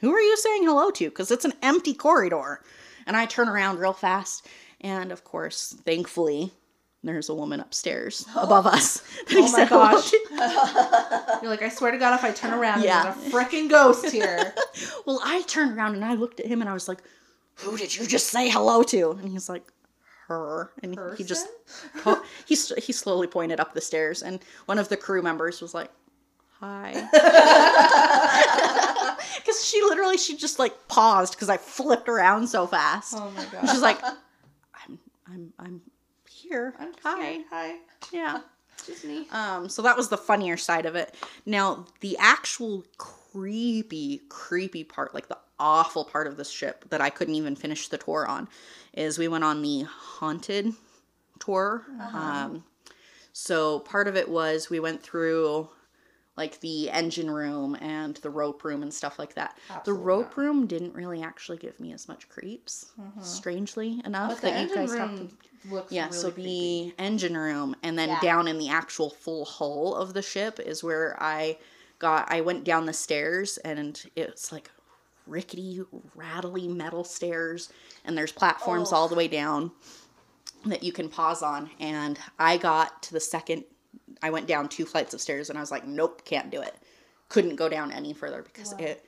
who are you saying hello to? Because it's an empty corridor. And I turn around real fast. And of course, thankfully, there's a woman upstairs above us. Oh my gosh. You're like, I swear to God, if I turn around, Yeah. there's a freaking ghost here. Well, I turned around and I looked at him and I was like, "Who did you just say hello to?" And he's like, "Her." And he just he he slowly pointed up the stairs and one of the crew members was like, "Hi." Cuz she literally she just like paused cuz I flipped around so fast. oh my god. she's like, "I'm I'm I'm here. I'm Hi." here. Hi. Yeah. Just me. Um, so that was the funnier side of it. Now, the actual creepy, creepy part, like the awful part of this ship that I couldn't even finish the tour on, is we went on the haunted tour. Um, so part of it was we went through like the engine room and the rope room and stuff like that. Absolutely the rope not. room didn't really actually give me as much creeps, mm-hmm. strangely enough. But the that you engine guys talked room looks yeah, really so creepy. the engine room and then Yeah. down in the actual full hull of the ship is where I got I went down the stairs and it's like rickety, rattly metal stairs and there's platforms Oh. all the way down that you can pause on and I got to the second I went down two flights of stairs and I was like, nope, can't do it. Couldn't go down any further because it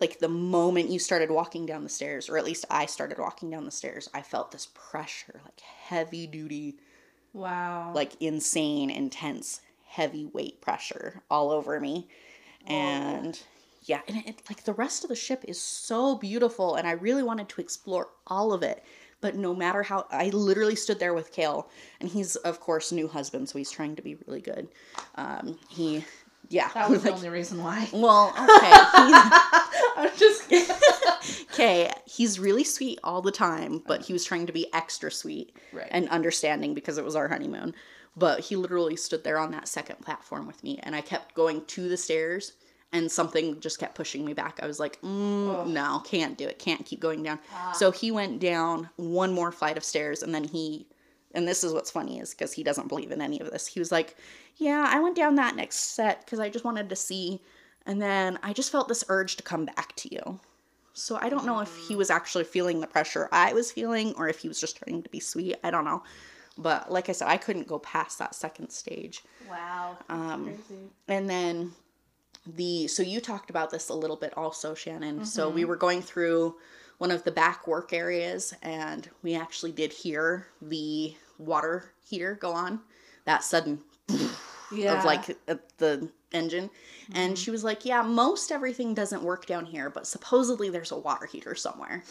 like the moment you started walking down the stairs, or at least I started walking down the stairs, I felt this pressure, like heavy duty, Wow. like insane, intense, heavy weight pressure all over me. And yeah, and it, like the rest of the ship is so beautiful, and I really wanted to explore all of it. But no matter how, I literally stood there with Kale, and he's of course new husband, so he's trying to be really good. Um, he, yeah, that was the only reason why. well, okay, he's, I'm just kidding. Okay, he's really sweet all the time, but he was trying to be extra sweet Right. and understanding because it was our honeymoon. But he literally stood there on that second platform with me, and I kept going to the stairs, and something just kept pushing me back. I was like, mm, no, can't do it, can't keep going down. So he went down one more flight of stairs, and then he, and this is what's funny is because he doesn't believe in any of this. He was like, yeah, I went down that next set because I just wanted to see, and then I just felt this urge to come back to you. So I don't know if he was actually feeling the pressure I was feeling or if he was just trying to be sweet. I don't know. But like I said, I couldn't go past that second stage. Wow. Um, Crazy. and then the so you talked about this a little bit also, Shannon. So we mm-hmm. were going through one of the back work areas and we actually did hear the water heater go on. That sudden Yeah. of like the engine. And mm-hmm. she was like, Yeah, most everything doesn't work down here, but supposedly there's a water heater somewhere.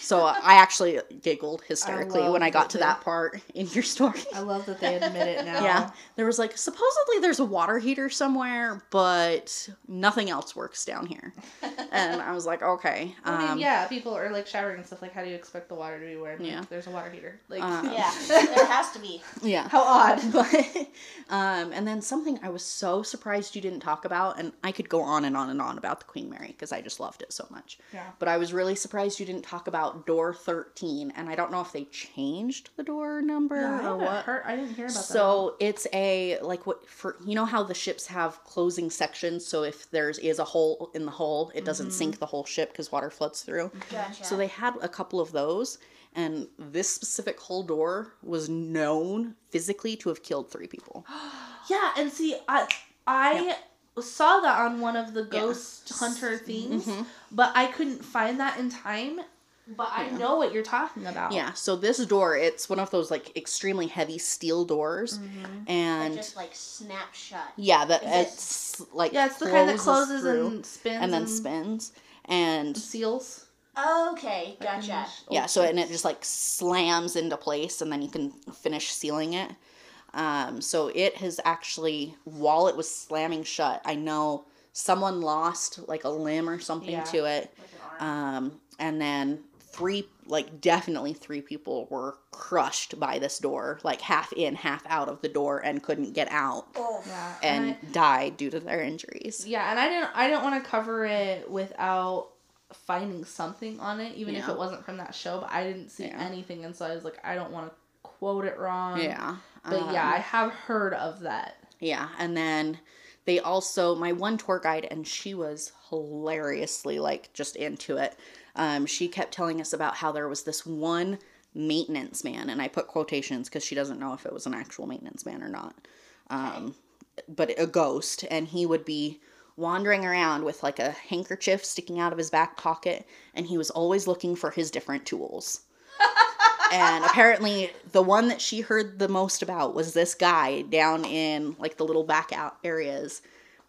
So I actually giggled hysterically love when I got to they- that part in your story. I love that they admit it now. Yeah. There was like, supposedly there's a water heater somewhere, but nothing else works down here. and I was like, okay. I mean, Um, yeah, people are like showering and stuff. Like, how do you expect the water to be warm? Yeah. Like, there's a water heater. Like, Uh, Yeah, there has to be. yeah. how odd. but um, and then something I was so surprised you didn't talk about, and I could go on and on and on about the Queen Mary because I just loved it so much. Yeah. But I was really surprised you didn't talk about door thirteen, and I don't know if they changed the door number I or haven't what. heard. I didn't hear about that. So it's a like what for you know how the ships have closing sections. So if there's is a hole in the hull, it doesn't sink the whole ship because water floods through. Gotcha. So they had a couple of those, and this specific hull door was known physically to have killed three people. Yeah, and see, I I saw that on one of the ghost hunter things, Mhm. but I couldn't find that in time. But I Yeah. know what you're talking about. Yeah, so this door, it's one of those like extremely heavy steel doors, Mhm. and just like snap shut. yeah, that it- it's like Yeah, it's the kind that closes and spins and then spins, and seals. Okay, gotcha. the yeah, so and it just like slams into place, and then you can finish sealing it. Um, so it has actually, while it was slamming shut, I know someone lost like a limb or something Yeah. to it. Like an arm. um, and then three like definitely three people were crushed by this door like half in half out of the door and couldn't get out Oh, yeah, and I- died due to their injuries Yeah, and I didn't I didn't want to cover it without finding something on it, even if it wasn't from that show. But I didn't see Yeah. anything, and so I was like, I don't want to quote it wrong. yeah But yeah, Um, I have heard of that. yeah and then they also my one tour guide and she was hilariously like just into it um, she kept telling us about how there was this one maintenance man and i put quotations because she doesn't know if it was an actual maintenance man or not. Um, but a ghost and he would be wandering around with like a handkerchief sticking out of his back pocket and he was always looking for his different tools. And apparently the one that she heard the most about was this guy down in like the little back out areas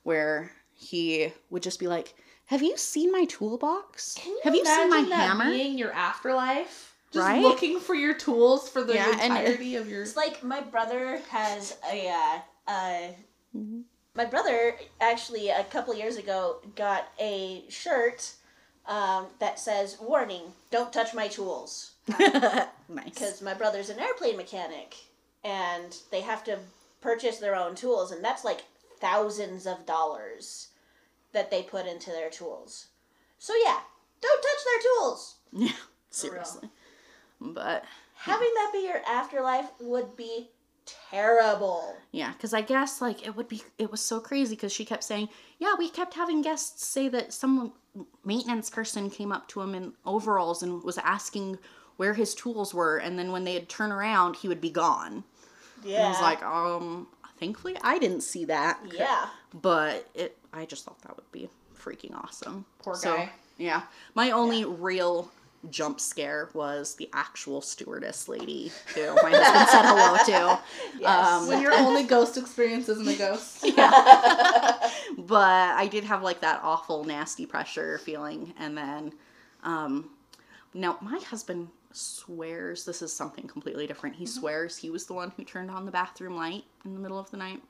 where he would just be like have you seen my toolbox have you seen my Imagine that hammer Being your afterlife, just Right? looking for your tools for the Yeah, and- entirety of your. It's like my brother has a uh, uh Mhm. my brother actually a couple years ago got a shirt um, that says warning don't touch my tools nice because my brother's an airplane mechanic and they have to purchase their own tools and that's like thousands of dollars that they put into their tools. So yeah don't touch their tools! Yeah seriously. But having that be your afterlife would be terrible. Yeah, because I guess like it would be it was so crazy because she kept saying, yeah, we kept having guests say that some maintenance person came up to him in overalls and was asking where his tools were, and then when they'd turn around, he would be gone. yeah And I was like, um, thankfully I didn't see that. yeah. But it, I just thought that would be freaking awesome. Poor So, guy. Yeah, my only real jump scare was the actual stewardess lady who my husband said hello to. Yes. Um, when your only ghost experience isn't a ghost. yeah. but I did have like that awful nasty pressure feeling and then um now my husband swears this is something completely different. He swears he was the one who turned on the bathroom light in the middle of the night.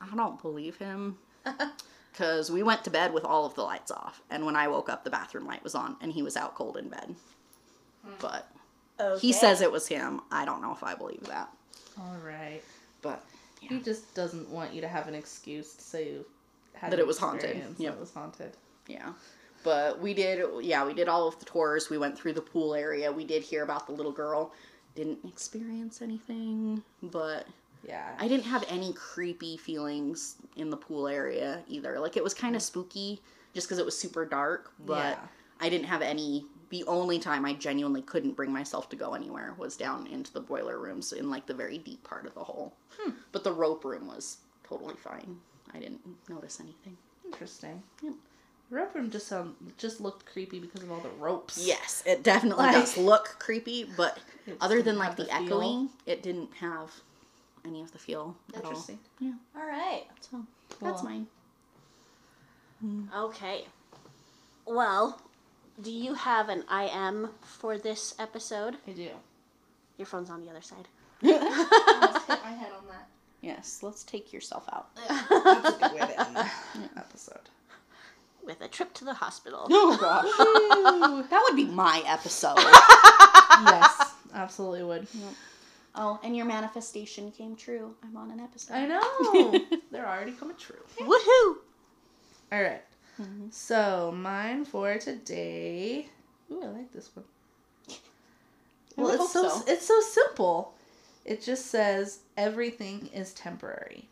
I don't believe him. Cuz we went to bed with all of the lights off and when I woke up the bathroom light was on and he was out cold in bed. Hmm. But Okay. he says it was him. I don't know if I believe that. All right. But He just doesn't want you to have an excuse to say you had That it was haunted. experience that Yep. It was haunted. Yeah. But we did, yeah, we did all of the tours. We went through the pool area. We did hear about the little girl. Didn't experience anything, but Yeah. I didn't have any creepy feelings in the pool area either. Like it was kind of spooky just because it was super dark, but Yeah. I didn't have any. The only time I genuinely couldn't bring myself to go anywhere was down into the boiler rooms in like the very deep part of the hole. Hmm. But the rope room was totally fine. I didn't notice anything. Interesting. Yep. The rope room just sound just looked creepy because of all the ropes. Yes, it definitely Like- does look creepy, but other than like have the, echoing, it didn't have any of the feel at all. Interesting. All right. So that's Cool. mine. Okay. Well, do you have an IM for this episode? I do. Your phone's on the other side. I just hit my head on that. Yes, let's take yourself out. That's a good way to end the episode. With a trip to the hospital. Oh gosh, that would be my episode. yes, absolutely would. Oh, and your manifestation came true. I'm on an episode. I know. They're already coming true. Woohoo! All right. Mhm. So mine for today. Ooh, I like this one. Well, it's so, so. it's so simple. It just says everything is temporary.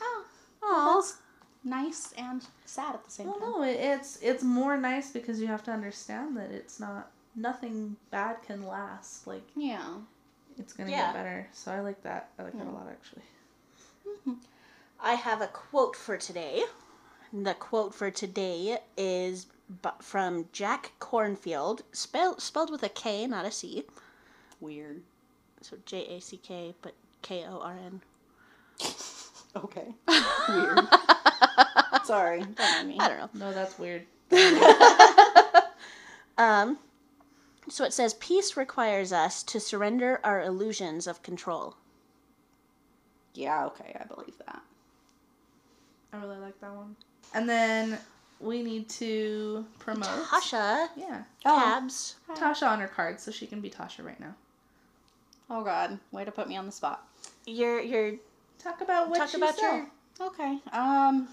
Oh, Oh, that's nice and sad at the same Well, time. no, it, it's it's more nice because you have to understand that it's not nothing bad can last. Like Yeah. It's gonna Yeah. get better. So I like that. I like that a lot actually. I have a quote for today, the quote for today is from Jack Kornfield, spelled spelled with a K, not a C. Weird. So J A C K, but K O R N. Okay. Weird. Sorry. Don't mind me. I don't know. No, that's weird. Um, so it says, peace requires us to surrender our illusions of control. Yeah, okay, I believe that. I really like that one. And then we need to promote. Tashia, Yeah. Tabs. Tashia on her card, so she can be Tashia right now. Oh god, way to put me on the spot. You're you're Talk about what talk you about sell. your Okay. Um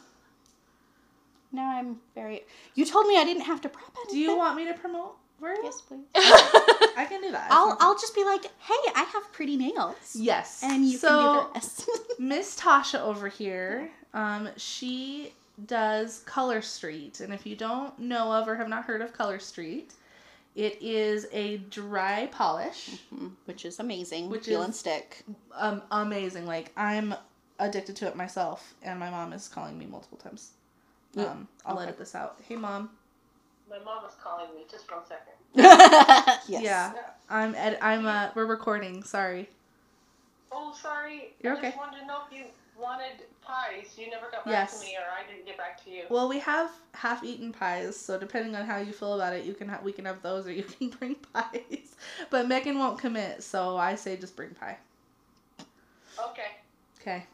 now I'm very You told me I didn't have to prep anything. Do you want me to promote? Virgo? Yes, please. I can do that. I'll I'll just be like, "Hey, I have pretty nails." Yes. And you so, can do the rest. Miss Tashia over here, um, she does Color Street, and if you don't know of or have not heard of Color Street, it is a dry polish, Mhm, Which is amazing. Which Peel is- and stick. um, amazing. Like I'm addicted to it myself, and my mom is calling me multiple times. Um, I'll Okay. edit this out. Hey, mom. My mom is calling me. Just one second. yes. Yeah, I'm. Ed- I'm. Uh, we're recording. Sorry. Oh, sorry. You're I okay. just wanted to know if you wanted pies. You never got back Yes. to me, or I didn't get back to you. Well, we have half-eaten pies, so depending on how you feel about it, you can ha- we can have those, or you can bring pies. But Megan won't commit, so I say just bring pie. Okay. Okay.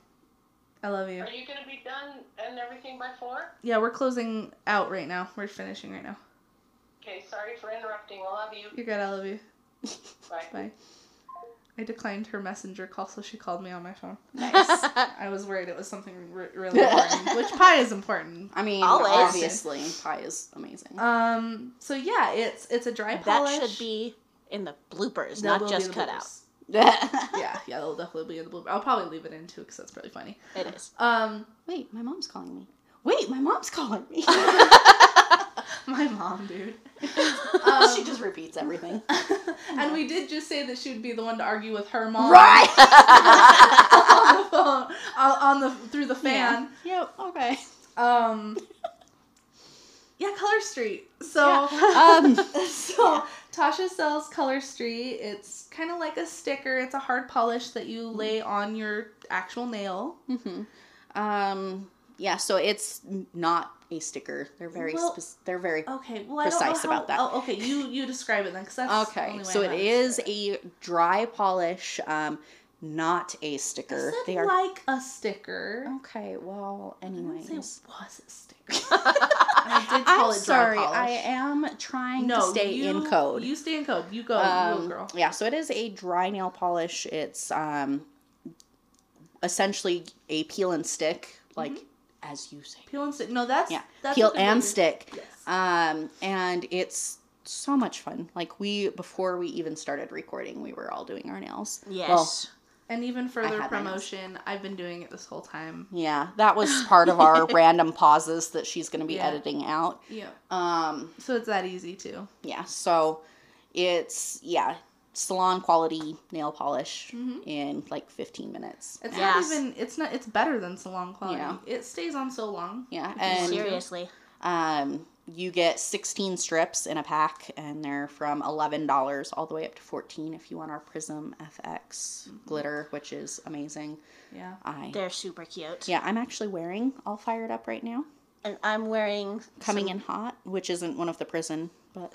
I love you. Are you gonna be done and everything by four? Yeah, we're closing out right now. We're finishing right now. Okay. Sorry for interrupting. I love you. You're good. I love you. Bye. Bye. I declined her messenger call, so she called me on my phone. Nice. I was worried it was something re- really important, which pie is important. I mean, Always. obviously, pie is amazing. Um. So yeah, it's it's a dry that polish. should be in the bloopers, That not just cut out. bloopers. yeah. Yeah, yeah, that'll definitely be in the blooper. I'll probably leave it in too, because that's really funny. It is. Um, Wait, my mom's calling me. Wait, my mom's calling me. my mom, dude. she just repeats everything. and we did just say that she would be the one to argue with her mom Right. on the phone, on, the through the fan. Yep. Okay. Um, yeah, Color Street. So, Um. so Tashia sells Color Street. It's kind of like a sticker. It's a hard polish that you lay on your actual nail. hmm Um. Yeah. So it's not a sticker. They're very. Well- spec- they're very. Okay, well, I don't Precise know how, about that. Oh, okay, you you describe it then, because that's the Okay. only way So I it know how to is it. a dry polish. Um. Not a sticker. said They are. like a sticker. Okay. Well. Anyways. say was a sticker. I did call I'm it sorry. I am trying no, to stay you, in code. You stay in code. You go, you um, go, girl. Yeah, so it is a dry nail polish. It's um, essentially a peel and stick, like as you say. Peel and stick. No, that's Yeah, That's peel and stick. Yes. Um, and it's so much fun. Like we before we even started recording, we were all doing our nails. Yes. Well, And even further had my nails. promotion, I've been doing it this whole time. yeah, that was part of our random pauses that she's going to be Yeah. editing out. Yeah. Um, So it's that easy too. yeah, so it's yeah, salon quality nail polish Mhm. in like 15 minutes. It's Yes. not even. It's not. It's better than salon quality. Yeah. It stays on so long. Yeah, and Seriously. um, you get 16 strips in a pack, and they're from $11 all the way up to 14 if you want our Prism FX glitter, which is amazing. Yeah. I They're super cute. yeah, I'm actually wearing all fired up right now, And I'm wearing coming some- in hot, which isn't one of the Prism, but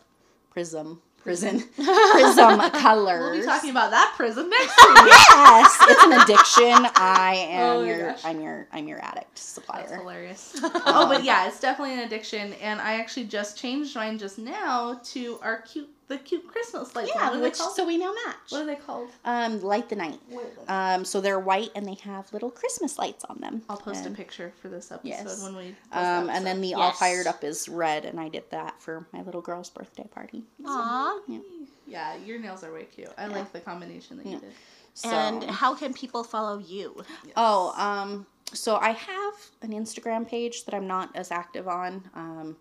Prism, Prism, Prism colors. We'll be talking about that prism next week. Yes, it's an addiction. I oh am Oh your, gosh. I'm your, I'm your addict supplier. That's hilarious. Um, oh, but yeah, it's definitely an addiction, and I actually just changed mine just now to our cute, the cute Christmas lights. Yeah, what are they which so we now match. what are they called? Um, light the night. What are they? Um, so they're white and they have little Christmas lights on them. I'll post a picture for this episode Yes. when we. Post Um, and then episode. the all fired up is red, and I did that for my little girl's birthday party. Aw. yeah, yeah. your nails are way cute. I like the combination that you did. So, And how can people follow you? oh, um, so I have an Instagram page that I'm not as active on. Um,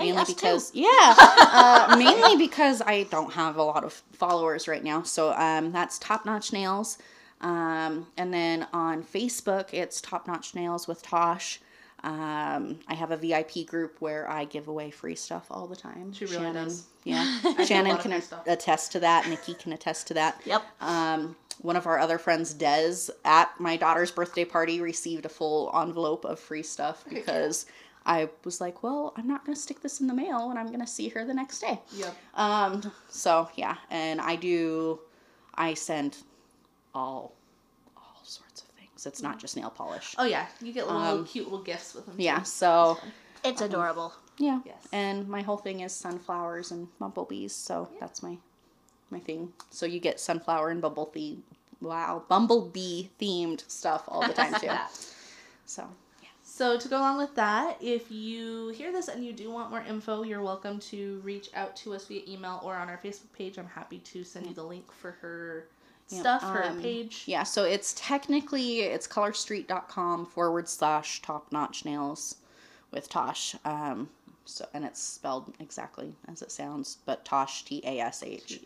Hey, mainly us too. because yeah, uh, mainly because I don't have a lot of followers right now. So um, that's Top Notch Nails, um, and then on Facebook it's Top Notch Nails with Tosh. Um, I have a VIP group where I give away free stuff all the time. She really Shannon, does. Yeah, Shannon can free a- stuff. attest to that. Nikki can attest to that. Yep. Um, one of our other friends, Des, at my daughter's birthday party, received a full envelope of free stuff because I was like, well, I'm not going to stick this in the mail and I'm going to see her the next day. Yep. Um, so yeah, and I do, I send all, all sorts of things. It's not just nail polish. Oh yeah, you get little, Um, cute little gifts with them. Yeah, so It's adorable. yeah. Yes. And my whole thing is sunflowers and bumblebees, so that's my my thing. So you get sunflower and bumble bumblebee, wow, bumblebee themed stuff all the time too. so yeah. So to go along with that, if you hear this and you do want more info, you're welcome to reach out to us via email or on our Facebook page. I'm happy to send you the link for her stuff, her um, page. Yeah, so it's technically it's colorstreet.com forward slash top notch nails with Tosh. Um, so and it's spelled exactly as it sounds, but Tosh T A S H,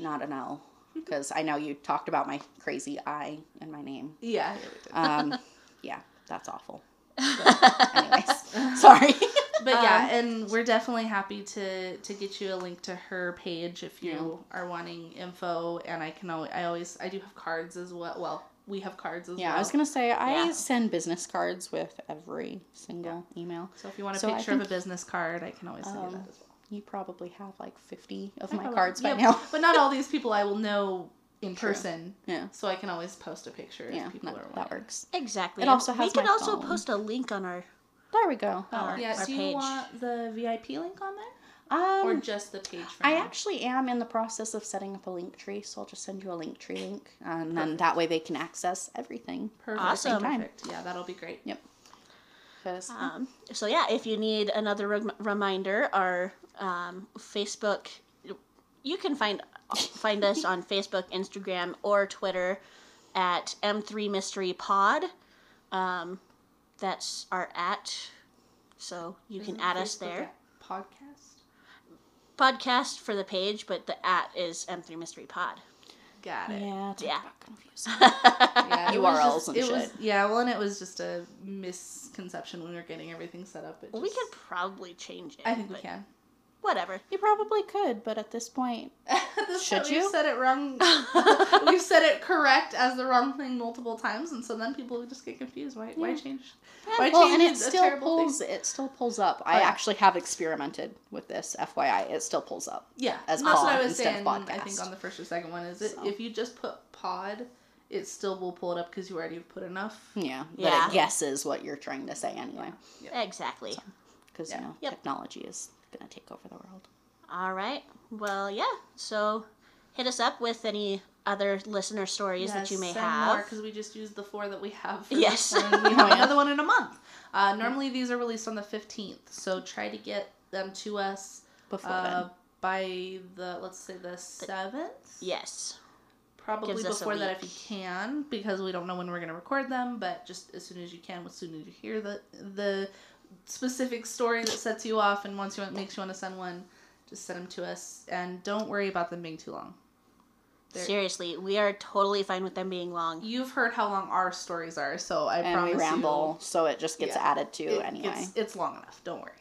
not an L, because I know you talked about my crazy I in my name. Yeah. yeah, we did. Um, yeah, that's awful. But anyways, sorry. But yeah, Um, and we're definitely happy to to get you a link to her page if you are wanting info. And I can always, I always, I do have cards as well. Well, we have cards as yeah, well. Yeah, I was gonna say I Yeah. send business cards with every single email. So if you want a So picture of a business card, I can always send you Um, that as well. You probably have like fifty of I my probably- cards by yeah, now. but not all these people I will know in True. person. Yeah. So I can always post a picture Yeah, if people that, are that works. Exactly. It also we has could my also phone. post a link on our. There we go. That Oh, works. Yeah, our do you want the VIP link on there? Um, or just the page for I now? actually am in the process of setting up a link tree, so I'll just send you a link tree link, and then that way they can access everything. Perfect. Awesome. Perfect. Yeah, that'll be great. Yep. Um, so yeah, if you need another rem- reminder, our um, Facebook, you can find find us on Facebook, Instagram, or Twitter at M3 Mystery Pod. Um, that's our at, so you can Isn't add us there. Podcast. Podcast for the page, but the at is M3 Mystery Pod. Got it. yeah, Yeah. confusing. Yeah, it was URLs just- and it was, shit. yeah, well, and it was just a misconception when we were getting everything set up. It Well, we just- could probably change it. I think we can. Whatever. You probably could, but at this point, This Should time you? We've said it wrong. we've said it correct as the wrong thing multiple times, and so then people just get confused. Why? Why Yeah. change? Why well, change and it still terrible thing? pulls. It still pulls up. I yeah. actually have experimented with this. FYI, it still pulls up. Yeah, as that's what I was saying. I think on the first or second one is it So. if you just put pod, it still will pull it up because you already have put enough. Yeah, but Yeah. it guesses what you're trying to say anyway, Exactly. because Yeah. you know Yep. technology is gonna take over the world. All right. Well, yeah. So hit us up with any other listener stories that you may have. because we just used the four that we have. For Yes. this one, we have another one in a month. Uh, normally these are released on the fifteenth, so try to get them to us Before uh, by the let's say the seventh. Yes. Probably Gives us a before that if you can, because we don't know when we're going to record them. But just as soon as you can, as soon as you hear the the specific story that sets you off and wants you makes you want to send one, just send them to us. And don't worry about them being too long. They're- Seriously, we are totally fine with them being long. You've heard how long our stories are, so I and promise we ramble, you, so it just gets Yeah. added to it- anyway. It's, it's long enough. Don't worry.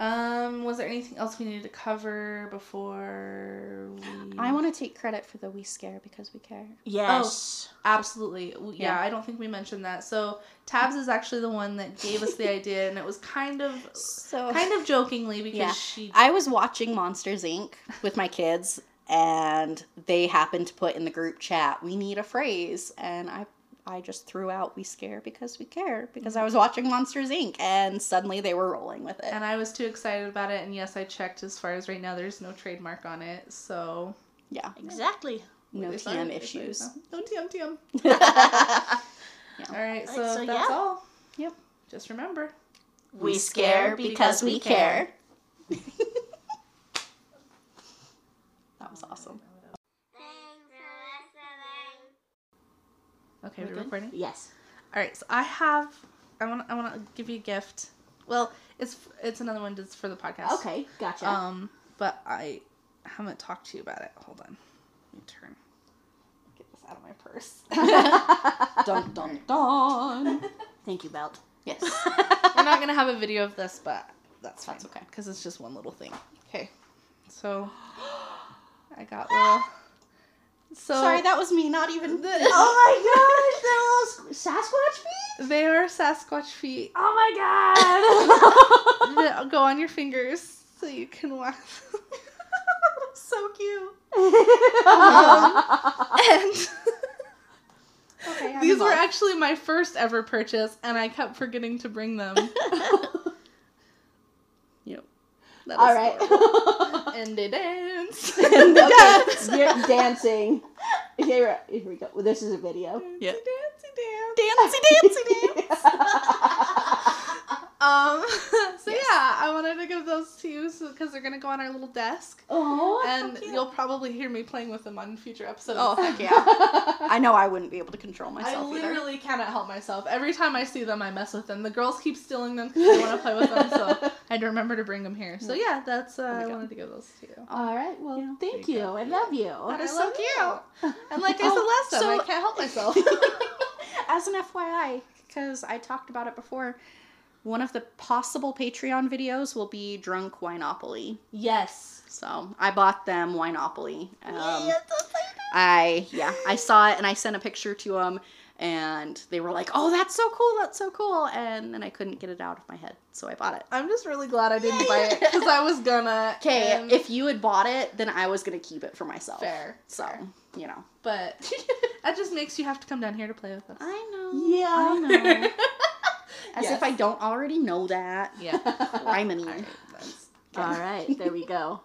Um, was there anything else we needed to cover before we? I want to take credit for the we scare because we care. Yes. Absolutely. Yeah, Yeah. I don't think we mentioned that. So Tabs is actually the one that gave us the idea, and it was kind of, So kind of jokingly because Yeah. she. I was watching Monsters Inc. with my kids, and they happened to put in the group chat, "We need a phrase," and I, I just threw out "We scare because we care" because I mm-hmm. was watching Monsters Inc. and suddenly they were rolling with it. and I was too excited about it, and yes, I checked. As far as right now, there's no trademark on it, so yeah, Exactly. no TM started- issues. started. No TM TM. yeah. All right, so, so that's yeah. all. Yep. Just remember. We scare because we care. that was awesome. Okay, We're we're recording. Yes. All right, so I have. I want. I want to give you a gift. Well, it's it's another one just for the podcast. Okay, gotcha. Um, but I haven't talked to you about it. Hold on. Let me turn. Get this out of my purse. dun dun dun. Thank you, Belt. Yes. We're not gonna have a video of this, but that's fine. That's okay. because it's just one little thing. Okay, so I got little. So Sorry, that was me. Not even. Oh this. Oh my gosh, they're little Sasquatch feet? they are Sasquatch feet. Oh my god. go on your fingers so you can walk. so cute. Um, and Okay, these were actually my first ever purchase, and I kept forgetting to bring them. yep. That All is right. adorable. and they dance. you're dancing. Here, here we go. This is a video. Yeah. Dancey dance. Dancey dance. Um. So Yes. yeah, I wanted to give those to you because they're gonna go on our little desk, Oh, and you'll probably hear me playing with them on future episodes. Oh heck yeah! I know I wouldn't be able to control I myself either. literally cannot help myself. Every time I see them, I mess with them. The girls keep stealing them because they want to play with them, so I had to remember to bring them here. So yeah, that's uh, I wanted to give those to you. All right. Well, Yeah. thank you. you. I love you. That is so love cute. And like I Oh, said last time, so- I can't help myself. As an FYI, because I talked about it before, one of the possible Patreon videos will be Drunk Winopoly. yes. So I bought them Winopoly. Um, I yeah, I saw it and I sent a picture to them, and they were like, "Oh, that's so cool! That's so cool!" And then I couldn't get it out of my head, so I bought it. I'm just really glad I didn't buy it because I was gonna. Okay, and- if you had bought it, then I was gonna keep it for myself. fair, So you know. but that just makes you have to come down here to play with us. I know. Yeah. I know. As Yes. if I don't already know that. Yeah. Rhyming. All right, that's- All right. There we go.